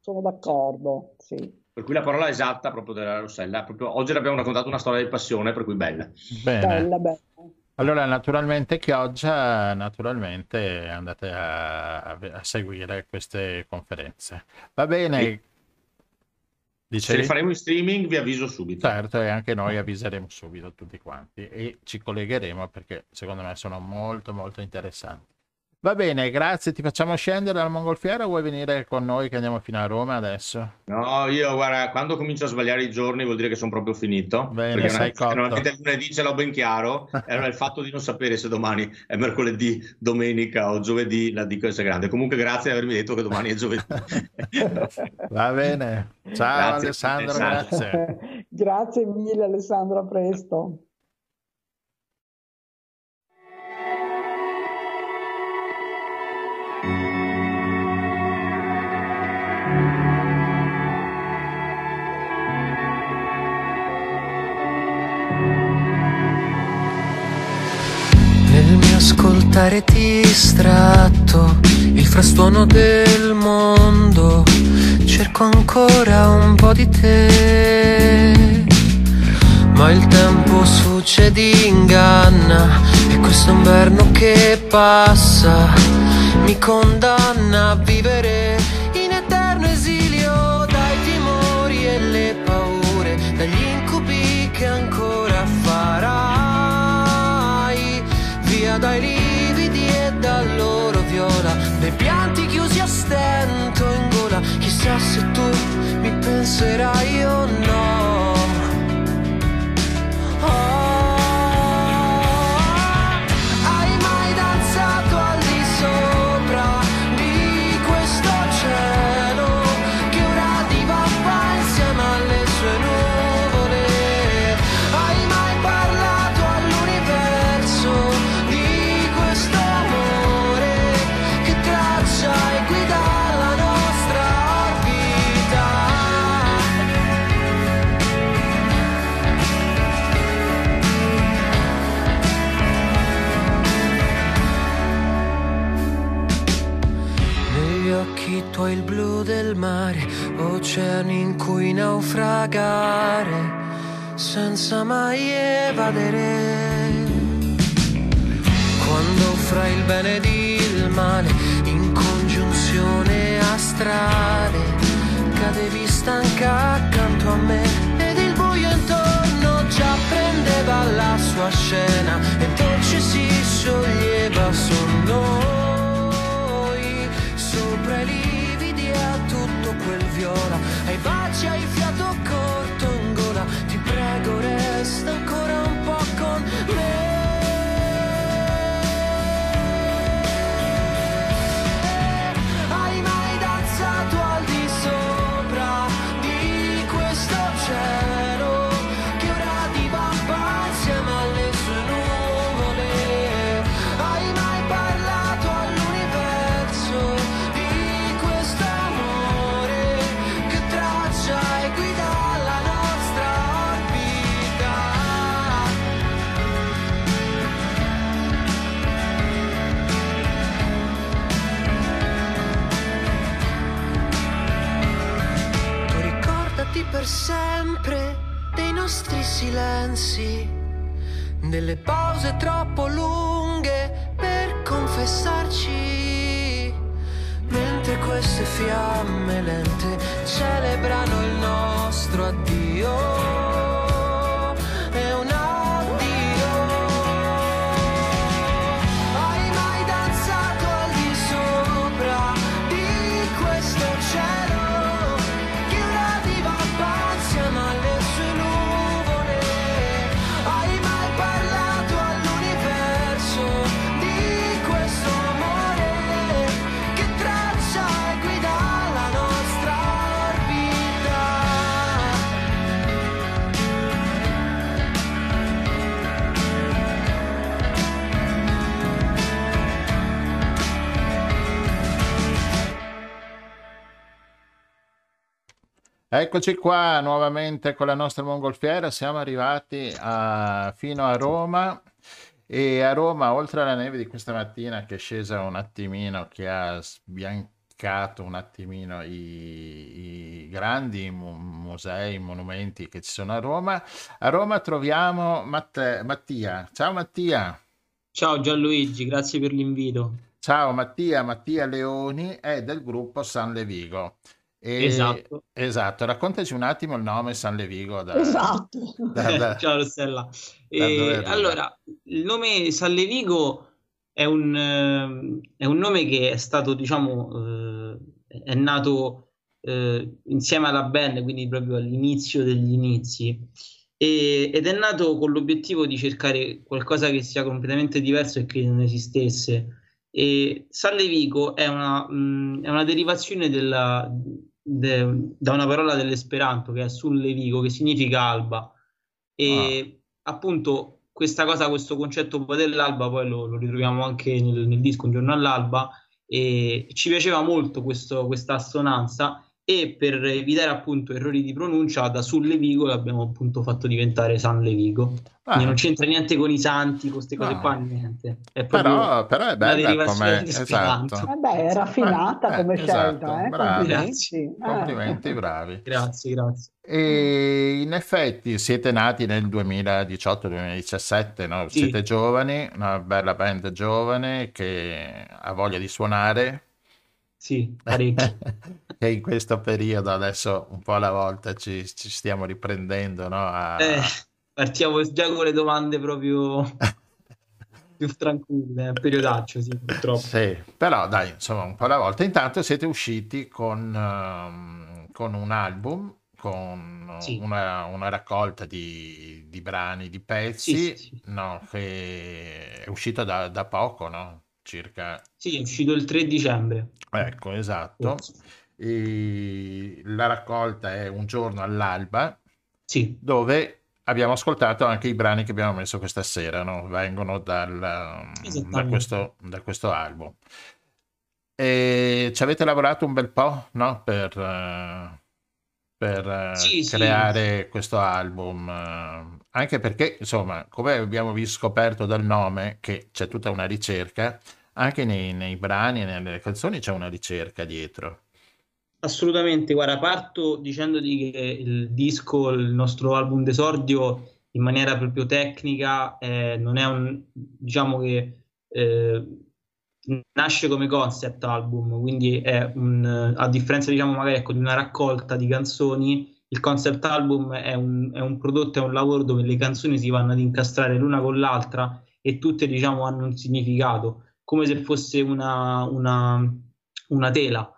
Sono d'accordo, sì. Per cui la parola esatta proprio della Rossella, proprio, oggi abbiamo raccontato una storia di passione, per cui bella. Bene. Bella, bella. Allora, naturalmente Chioggia, naturalmente andate a, a, seguire queste conferenze. Va bene. Sì. Dicevi? Se le faremo in streaming vi avviso subito. Certo, e anche noi avviseremo subito tutti quanti e ci collegheremo perché secondo me sono molto molto interessanti. Va bene, grazie. Ti facciamo scendere dalla mongolfiera o vuoi venire con noi che andiamo fino a Roma adesso? No, io guarda, quando comincio a sbagliare i giorni vuol dire che sono proprio finito. Bene, perché sei cotto. Normalmente il lunedì ce l'ho ben chiaro. Allora il fatto di non sapere se domani è mercoledì, domenica o giovedì la dico è grande. Comunque grazie di avermi detto che domani è giovedì. Va bene. Ciao grazie, Alessandro, grazie. grazie mille Alessandro, a presto. Ascoltare distratto il frastuono del mondo. Cerco ancora un po' di te. ma il tempo succede inganna e questo inverno che passa mi condanna a vivere se tu mi penserai o no. Oceani in cui naufragare senza mai evadere. Quando fra il bene ed il male, in congiunzione astrale, cadevi stanca accanto a me ed il buio intorno già prendeva la sua scena e dolce si scioglieva noi viola, ai baci, hai fiato corto in gola, ti prego resta ancora un po' con me. Silenzi, delle pause troppo lunghe per confessarci, mentre queste fiamme lente celebrano il nostro addio. Eccoci qua nuovamente con la nostra mongolfiera, siamo arrivati a, fino a Roma e a Roma oltre alla neve di questa mattina che è scesa un attimino, che ha sbiancato un attimino i, i grandi mu- musei, monumenti che ci sono a Roma, a Roma troviamo Matte- Mattia. Ciao Mattia. Ciao Gianluigi, grazie per l'invito. Ciao Mattia, Mattia Leoni è del gruppo San Levigo. E, esatto. esatto, raccontaci un attimo il nome San Levigo. Da, esatto. Da, da, Ciao Rossella. E, allora, il nome San Levigo è un, ehm, è un nome che è stato, diciamo, eh, è nato eh, insieme alla band, quindi proprio all'inizio degli inizi. E, ed è nato con l'obiettivo di cercare qualcosa che sia completamente diverso e che non esistesse. E San Levigo è una, mh, è una derivazione della, de, da una parola dell'esperanto che è sul levigo, che significa alba. E ah. appunto questa cosa, questo concetto dell'alba, poi lo, lo ritroviamo anche nel, nel, disco Un giorno all'alba. E ci piaceva molto questo, questa assonanza e per evitare appunto errori di pronuncia da Sulle Vigo l'abbiamo appunto fatto diventare San Levigo. Ah. non c'entra niente con i santi, con queste cose no. qua, niente. È però, però è bella come... Esatto. Vabbè, è raffinata eh, come eh, scelta. Eh? Bravi. Complimenti. Complimenti, bravi. Grazie, grazie. E in effetti siete nati nel 2018-2017, no? sì. siete giovani, una bella band giovane che ha voglia di suonare, sì, parecchio. e in questo periodo adesso un po' alla volta ci, ci stiamo riprendendo, no? A... Eh, partiamo già con le domande proprio più tranquille, periodaccio, sì, purtroppo. Sì, però dai, insomma, un po' alla volta. Intanto siete usciti con, um, con un album, con sì. una, una, raccolta di, di, brani, di pezzi, sì, sì, no, che è uscito da, da poco, no? circa. Sì, è uscito il 3 dicembre. Ecco, esatto. E la raccolta è Un giorno all'alba, sì. dove abbiamo ascoltato anche i brani che abbiamo messo questa sera, no? vengono dal, da, questo, da, questo, album. E ci avete lavorato un bel po' no? per, per sì, creare sì. questo album, anche perché, insomma, come abbiamo scoperto dal nome, che c'è tutta una ricerca, anche nei, nei brani e nelle canzoni c'è una ricerca dietro. Assolutamente, guarda, parto dicendoti che il disco, il nostro album d'esordio, in maniera proprio tecnica, eh, non è un, diciamo che eh, nasce come concept album, quindi è un, a differenza, diciamo, magari ecco, di una raccolta di canzoni, il concept album è un, è un prodotto, è un lavoro dove le canzoni si vanno ad incastrare l'una con l'altra e tutte, diciamo, hanno un significato come se fosse una, una, una tela.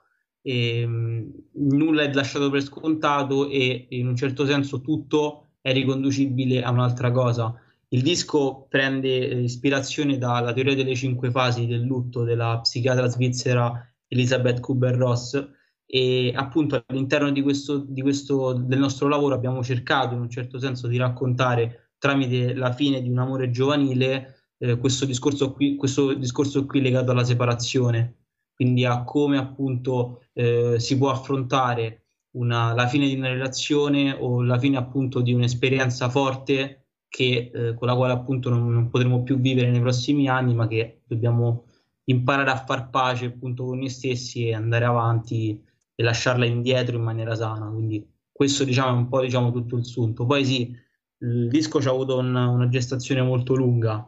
E, ehm, nulla è lasciato per scontato e in un certo senso tutto è riconducibile a un'altra cosa. Il disco prende eh, ispirazione dalla teoria delle cinque fasi del lutto della psichiatra svizzera Elisabeth Kubler-Ross e appunto all'interno di questo, di questo, del nostro lavoro abbiamo cercato in un certo senso di raccontare tramite la fine di un amore giovanile eh, questo, discorso qui, questo discorso qui legato alla separazione, quindi a come appunto eh, si può affrontare una, la fine di una relazione o la fine appunto di un'esperienza forte che, eh, con la quale appunto non, non, potremo più vivere nei prossimi anni, ma che dobbiamo imparare a far pace appunto con noi stessi e andare avanti e lasciarla indietro in maniera sana. Quindi questo diciamo è un po' diciamo tutto il sunto. Poi sì, il disco ci ha avuto una, una gestazione molto lunga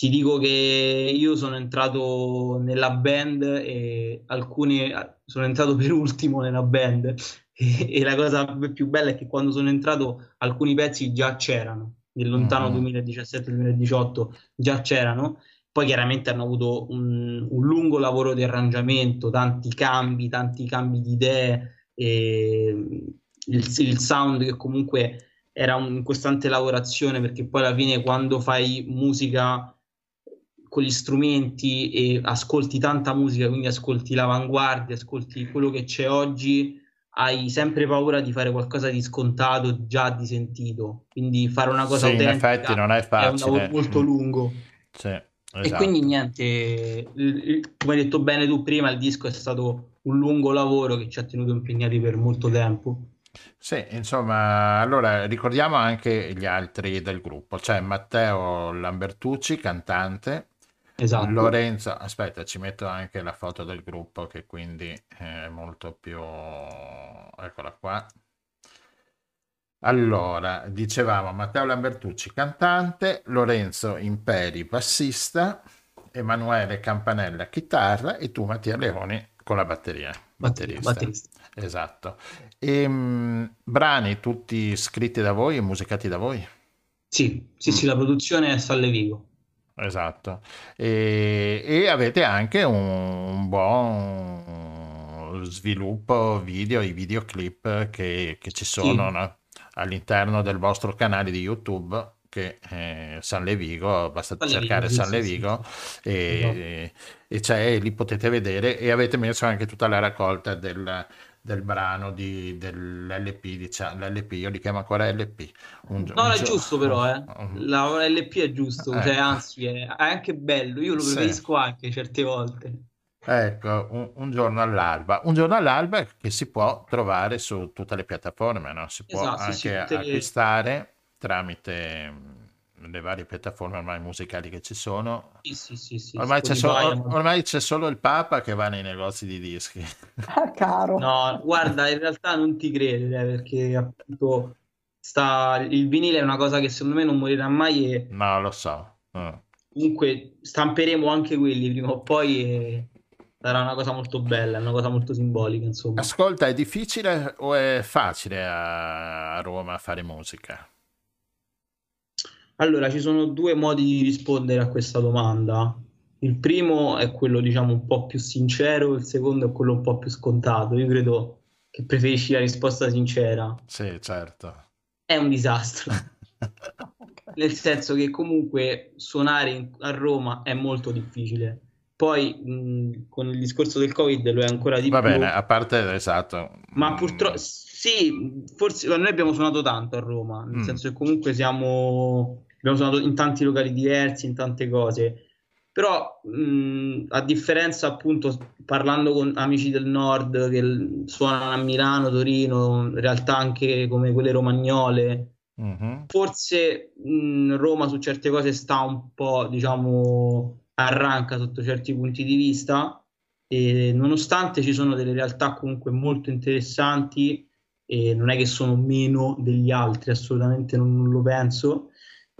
ti dico che io sono entrato nella band e alcuni sono entrato per ultimo nella band. E, e, la cosa più bella è che quando sono entrato alcuni pezzi già c'erano. Nel lontano mm. 2017-2018 già c'erano. Poi chiaramente hanno avuto un, un, lungo lavoro di arrangiamento tanti cambi tanti cambi di idee il, il sound che comunque era in costante lavorazione perché poi alla fine quando fai musica con gli strumenti e ascolti tanta musica, quindi ascolti l'avanguardia, ascolti quello che c'è oggi, hai sempre paura di fare qualcosa di scontato, già di sentito. Quindi fare una cosa sì, in effetti non è facile. È un lavoro molto mm. lungo. Sì, esatto. E quindi niente, come hai detto bene tu prima, il disco è stato un lungo lavoro che ci ha tenuto impegnati per molto tempo. Sì, insomma, allora ricordiamo anche gli altri del gruppo. C'è Matteo Lambertucci, cantante, Esatto. Lorenzo, aspetta, ci metto anche la foto del gruppo che quindi è molto più... Eccola qua. Allora, dicevamo Matteo Lambertucci, cantante, Lorenzo Imperi, bassista, Emanuele Campanella, chitarra e tu Mattia Leoni con la batteria. Batterista. batterista. Esatto. E, ehm, mh, brani tutti scritti da voi e musicati da voi? Sì, sì, mm. sì, la produzione è Sallevigo. Esatto. E, e avete anche un, buon sviluppo video, i videoclip che, che ci sono sì. no? all'interno del vostro canale di YouTube che è San Levigo, basta San cercare Levigo, San sì, Levigo sì, e, e, e, c'è, lì potete vedere e avete messo anche tutta la raccolta del, del brano di, dell'LP, diciamo, l'LP, io li chiamo ancora LP. Un, no, un è giusto però, eh. La LP è giusto, eh. cioè, anzi è, anche bello, io lo preferisco sì. anche certe volte. Ecco, un, un, giorno all'alba. Un giorno all'alba che si può trovare su tutte le piattaforme, no? Si può esatto, anche acquistare tramite le varie piattaforme ormai musicali che ci sono. Sì, sì, sì, sì ormai, c'è solo, ormai, c'è solo, il Papa che va nei negozi di dischi. Ah, caro. No, guarda, in realtà non ti credere perché appunto sta... il vinile è una cosa che secondo me non morirà mai. E... No, lo so. No. Comunque stamperemo anche quelli prima o poi e sarà una cosa molto bella, una cosa molto simbolica, insomma. Ascolta, è difficile o è facile a Roma fare musica? Allora, ci sono due modi di rispondere a questa domanda. Il primo è quello, diciamo, un po' più sincero, il secondo è quello un po' più scontato. Io credo che preferisci la risposta sincera. Sì, certo. È un disastro. Nel senso che comunque suonare a Roma è molto difficile poi mh, con il discorso del Covid lo è ancora di Va più. Va bene, a parte esatto. Ma purtroppo sì, forse noi abbiamo suonato tanto a Roma, nel mm. senso che comunque siamo abbiamo suonato in tanti locali diversi, in tante cose. Però mh, a differenza appunto parlando con amici del nord che suonano a Milano, Torino, in realtà anche come quelle romagnole, mm-hmm. forse mh, Roma su certe cose sta un po' diciamo arranca sotto certi punti di vista, e nonostante ci sono delle realtà comunque molto interessanti, e non è che sono meno degli altri, assolutamente non, non lo penso.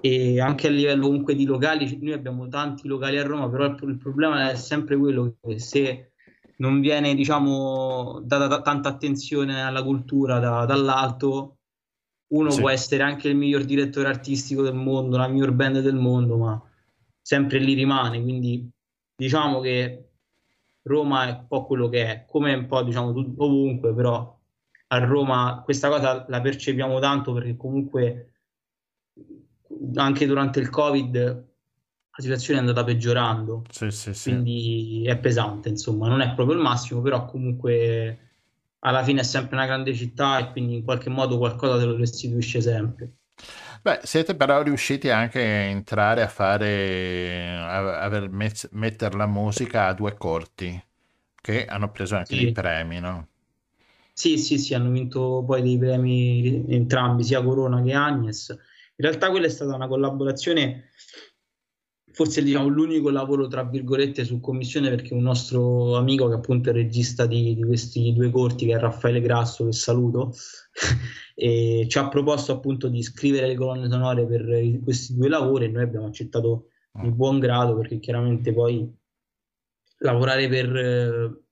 E anche a livello comunque di locali, noi abbiamo tanti locali a Roma, però il, il problema è sempre quello che se non viene diciamo data tanta attenzione alla cultura da, dall'alto, uno sì. può essere anche il miglior direttore artistico del mondo, la miglior band del mondo, ma sempre lì rimane, quindi diciamo che Roma è un po' quello che è, come un po' diciamo ovunque, però a Roma questa cosa la percepiamo tanto perché comunque anche durante il Covid la situazione è andata peggiorando, sì, sì, sì. quindi è pesante, insomma, non è proprio il massimo, però comunque alla fine è sempre una grande città e quindi in qualche modo qualcosa te lo restituisce sempre. Beh, siete però riusciti anche a entrare a fare, a, a met- mettere la musica a due corti, che hanno preso anche dei premi, no? Sì, sì, sì, hanno vinto poi dei premi entrambi, sia Corona che Agnes. In realtà quella è stata una collaborazione forse diciamo l'unico lavoro tra virgolette su commissione perché un nostro amico che appunto è regista di, di questi due corti che è Raffaele Grasso che saluto e ci ha proposto appunto di scrivere le colonne sonore per questi due lavori e noi abbiamo accettato di mm. buon grado perché chiaramente poi lavorare per eh,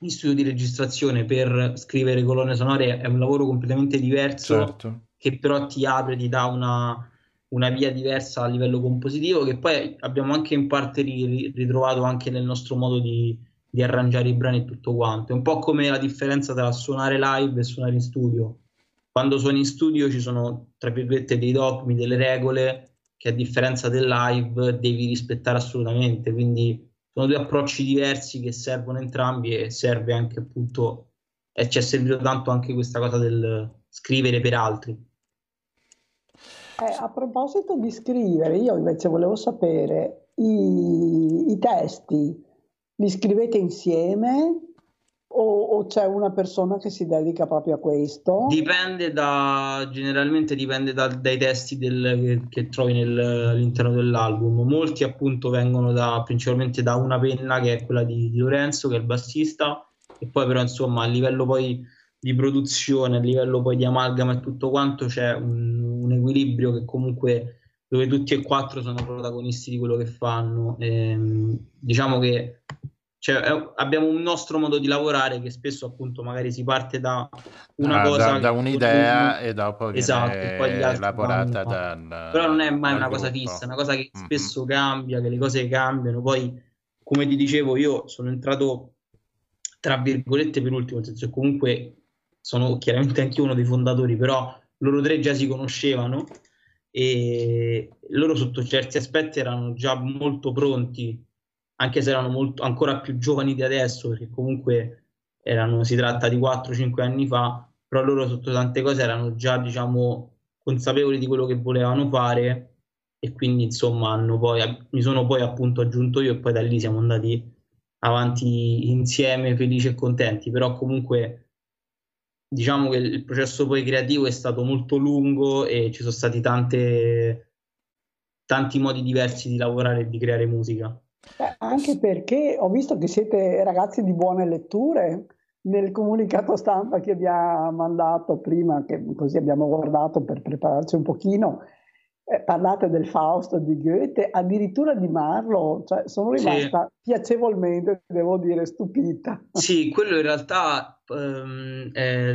in studio di registrazione per scrivere colonne sonore è un lavoro completamente diverso certo. Che però ti apre, ti dà una una via diversa a livello compositivo che poi abbiamo anche in parte ritrovato anche nel nostro modo di, di arrangiare i brani e tutto quanto. È un po' come la differenza tra suonare live e suonare in studio. Quando suoni in studio ci sono, tra virgolette, dei dogmi, delle regole che a differenza del live devi rispettare assolutamente. Quindi sono due approcci diversi che servono entrambi e serve anche appunto, e ci è servito tanto anche questa cosa del scrivere per altri. Eh, a proposito di scrivere, io invece volevo sapere, i, i testi li scrivete insieme o, o, c'è una persona che si dedica proprio a questo? Dipende da, generalmente dipende da, dai testi del, che, che, trovi nel, all'interno dell'album. Molti appunto vengono da, principalmente da una penna che è quella di, di Lorenzo, che è il bassista, e poi però insomma a livello poi di produzione, a livello poi di amalgama e tutto quanto c'è un, un equilibrio che comunque dove tutti e quattro sono protagonisti di quello che fanno. E, ehm, diciamo che cioè, è, abbiamo un nostro modo di lavorare che spesso appunto magari si parte da una ah, cosa da, da un'idea e dopo viene esatto, e poi elaborata dal però non è mai una cosa fissa, è una cosa che mm-hmm. spesso cambia, che le cose cambiano. Poi, come ti dicevo, io sono entrato tra virgolette per ultimo, nel senso che comunque sono chiaramente anche uno dei fondatori, però loro tre già si conoscevano e loro sotto certi aspetti erano già molto pronti, anche se erano molto, ancora più giovani di adesso, perché comunque erano, si tratta di 4-5 anni fa, però loro sotto tante cose erano già diciamo consapevoli di quello che volevano fare e quindi insomma poi, mi sono poi appunto aggiunto io e poi da lì siamo andati avanti insieme, felici e contenti, però comunque diciamo che il processo poi creativo è stato molto lungo e ci sono stati tante, tanti modi diversi di lavorare e di creare musica. Eh, anche perché ho visto che siete ragazzi di buone letture nel comunicato stampa che vi ha mandato prima, che così abbiamo guardato per prepararci un pochino, eh, parlate del Fausto di Goethe, addirittura di Marlo, cioè sono rimasta sì. piacevolmente, devo dire, stupita. Sì, quello in realtà ehm, è,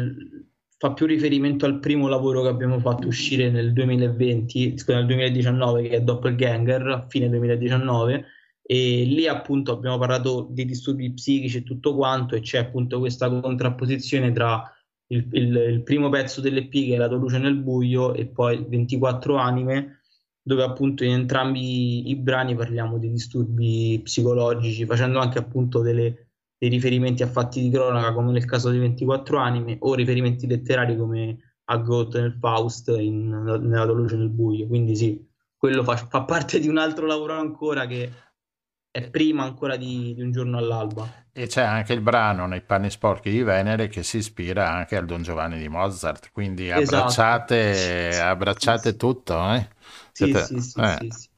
fa più riferimento al primo lavoro che abbiamo fatto uscire nel 2020, nel 2019, che è Doppelganger, a fine 2019, e lì appunto abbiamo parlato di disturbi psichici e tutto quanto, e c'è appunto questa contrapposizione tra il, il, il primo pezzo dell'EP che è La tua luce nel buio e poi 24 anime dove appunto in entrambi i brani parliamo di disturbi psicologici facendo anche appunto delle, dei riferimenti a fatti di cronaca come nel caso di 24 anime o riferimenti letterari come a Goethe nel Faust in, nella tua luce nel buio. Quindi sì quello fa, fa parte di un altro lavoro ancora che è prima ancora di, di, un giorno all'alba. E c'è anche il brano Nei panni sporchi di Venere che si ispira anche al Don Giovanni di Mozart, quindi esatto. abbracciate, sì, abbracciate sì, tutto. Eh? Sì, Siete... sì, sì, eh. sì,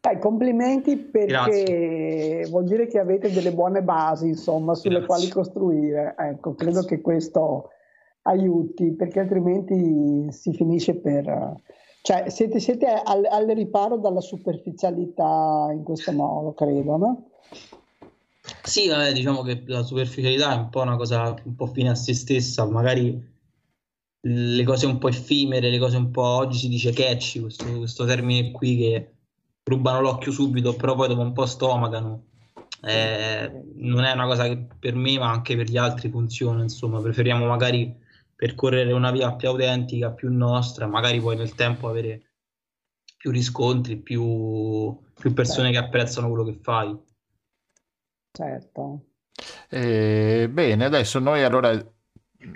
eh, complimenti perché Grazie. vuol dire che avete delle buone basi, insomma, sulle Grazie. quali costruire. Ecco, credo che questo aiuti, perché altrimenti si finisce per cioè, siete, siete al, al, riparo dalla superficialità in questo modo, credo, no? Sì, vabbè, diciamo che la superficialità è un po' una cosa un po' fine a se stessa, magari le cose un po' effimere, le cose un po' oggi si dice catchy, questo, questo termine qui che rubano l'occhio subito, però poi dopo un po' stomacano. Eh, non è una cosa che per me, ma anche per gli altri funziona, insomma, preferiamo magari percorrere una via più autentica, più nostra, magari poi nel tempo avere più riscontri, più, più persone certo. che apprezzano quello che fai. Certo. Eh, bene, adesso noi allora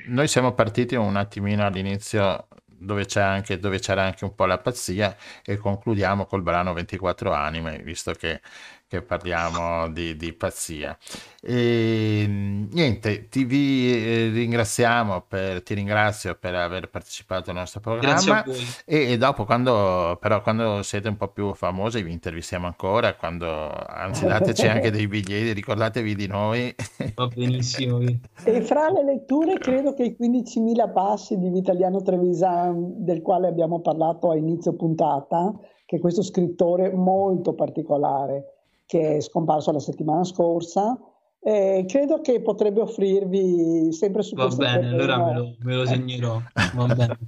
noi siamo partiti un attimino all'inizio dove, c'è anche, dove c'era anche un po' la pazzia e concludiamo col brano 24 anime, visto che che parliamo di, di pazzia. E, niente, ti vi eh, ringraziamo, per, ti ringrazio per aver partecipato al nostro programma e, e, dopo quando, però quando siete un po' più famosi vi intervistiamo ancora, quando, anzi dateci anche dei biglietti, ricordatevi di noi. Va benissimo. e fra le letture credo che i 15.000 passi di Vitaliano Trevisan, del quale abbiamo parlato a inizio puntata, che è questo scrittore molto particolare, che è scomparso la settimana scorsa. Eh, credo che potrebbe offrirvi sempre su Va bene, allora me lo, me lo segnerò. Va bene.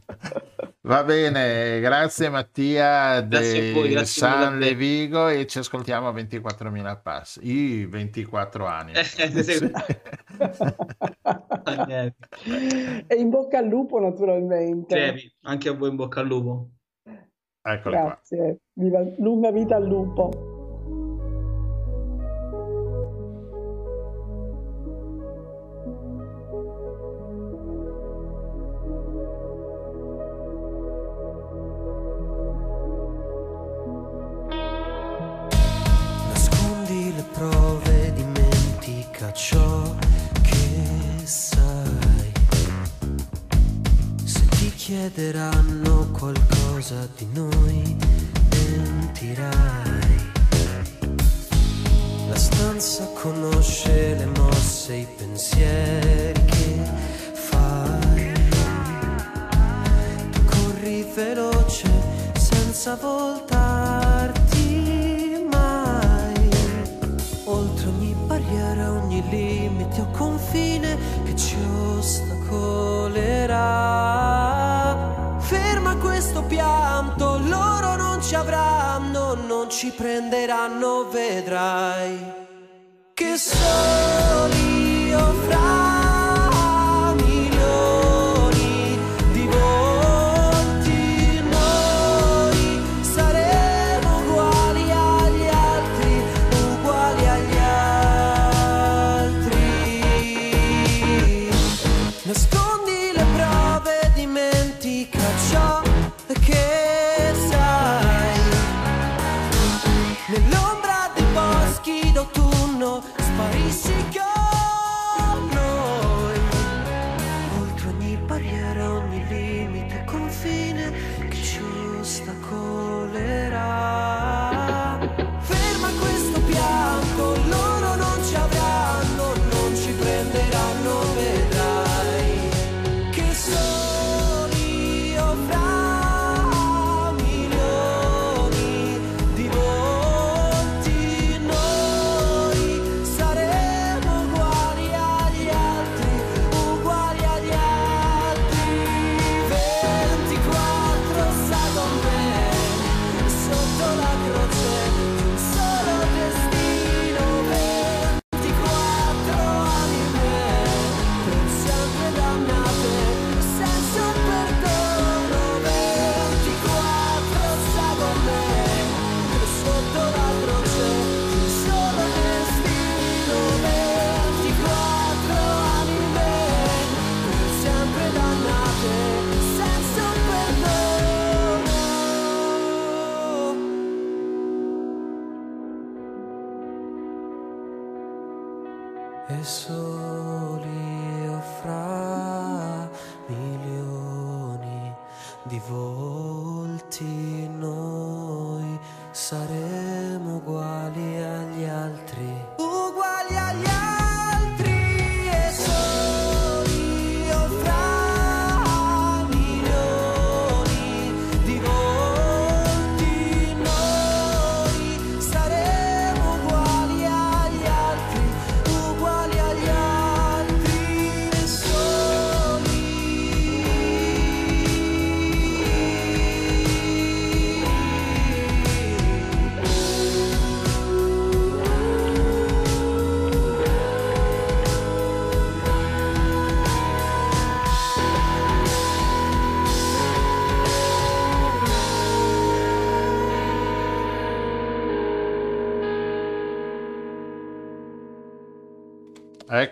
Va bene, grazie Mattia grazie voi, San Levigo e ci ascoltiamo a 24.000 passi, i 24 anni. e in bocca al lupo naturalmente. Trevi, anche a voi in bocca al lupo. Eccolo grazie, Viva, lunga vita al lupo. Chiederanno qualcosa di noi, mentirai. La stanza conosce le mosse, i pensieri che fai. Tu corri veloce senza voltarti mai. Oltre ogni barriera, ogni limite o confine che ci ostacolerà questo pianto, loro non ci avranno, non ci prenderanno, vedrai che soli io fra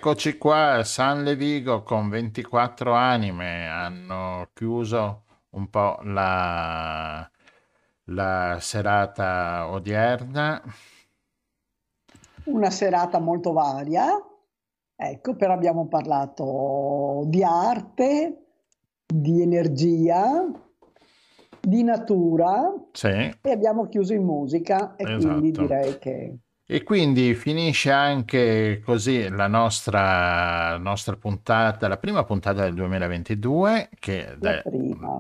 Eccoci qua, San Levigo con 24 anime hanno chiuso un po' la, la serata odierna. Una serata molto varia, ecco, però abbiamo parlato di arte, di energia, di natura sì. e abbiamo chiuso in musica e esatto. quindi direi che e quindi finisce anche così la nostra, nostra puntata, la prima puntata del 2022, che è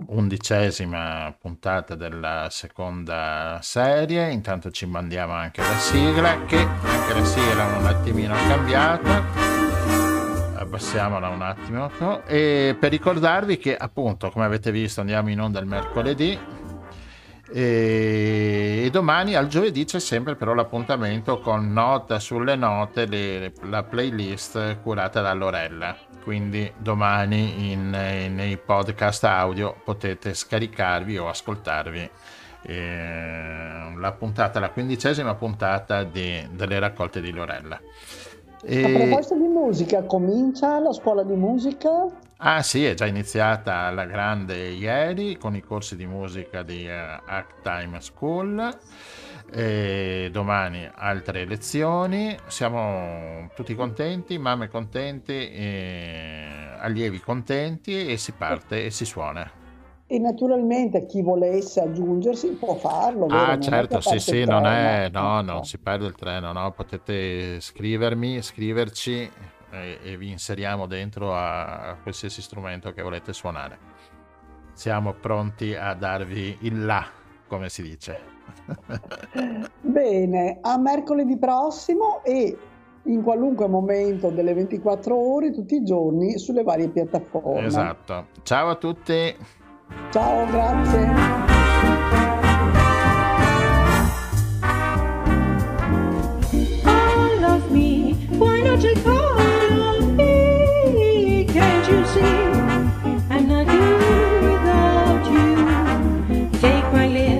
undicesima puntata della seconda serie. Intanto ci mandiamo anche la sigla, che anche la sigla è un attimino cambiata. Abbassiamola un attimo. E per ricordarvi che appunto, come avete visto, andiamo in onda il mercoledì e, e, domani al giovedì c'è sempre però l'appuntamento con nota sulle note le, la playlist curata da Lorella. Quindi domani in, in, nei podcast audio potete scaricarvi o ascoltarvi eh, la puntata la quindicesima puntata di, delle raccolte di Lorella. E... a proposito di musica comincia la scuola di musica Ah sì, è già iniziata alla grande ieri con i corsi di musica di uh, Act Time School. E domani altre lezioni. Siamo tutti contenti, mamme contenti, allievi contenti e si parte e si suona. E naturalmente chi volesse aggiungersi può farlo. Ah, certo, sì, sì, non è, no, non si perde il treno, no, potete scrivermi, scriverci e, e vi inseriamo dentro a, a qualsiasi strumento che volete suonare. Siamo pronti a darvi il là, come si dice. Bene, a mercoledì prossimo e in qualunque momento delle 24 ore, tutti i giorni, sulle varie piattaforme. Esatto. Ciao a tutti. Ciao, grazie.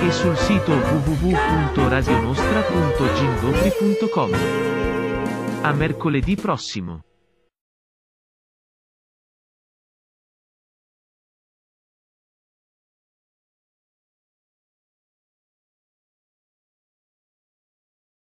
E sul sito www.radionostra.gindopri.com. A mercoledì prossimo.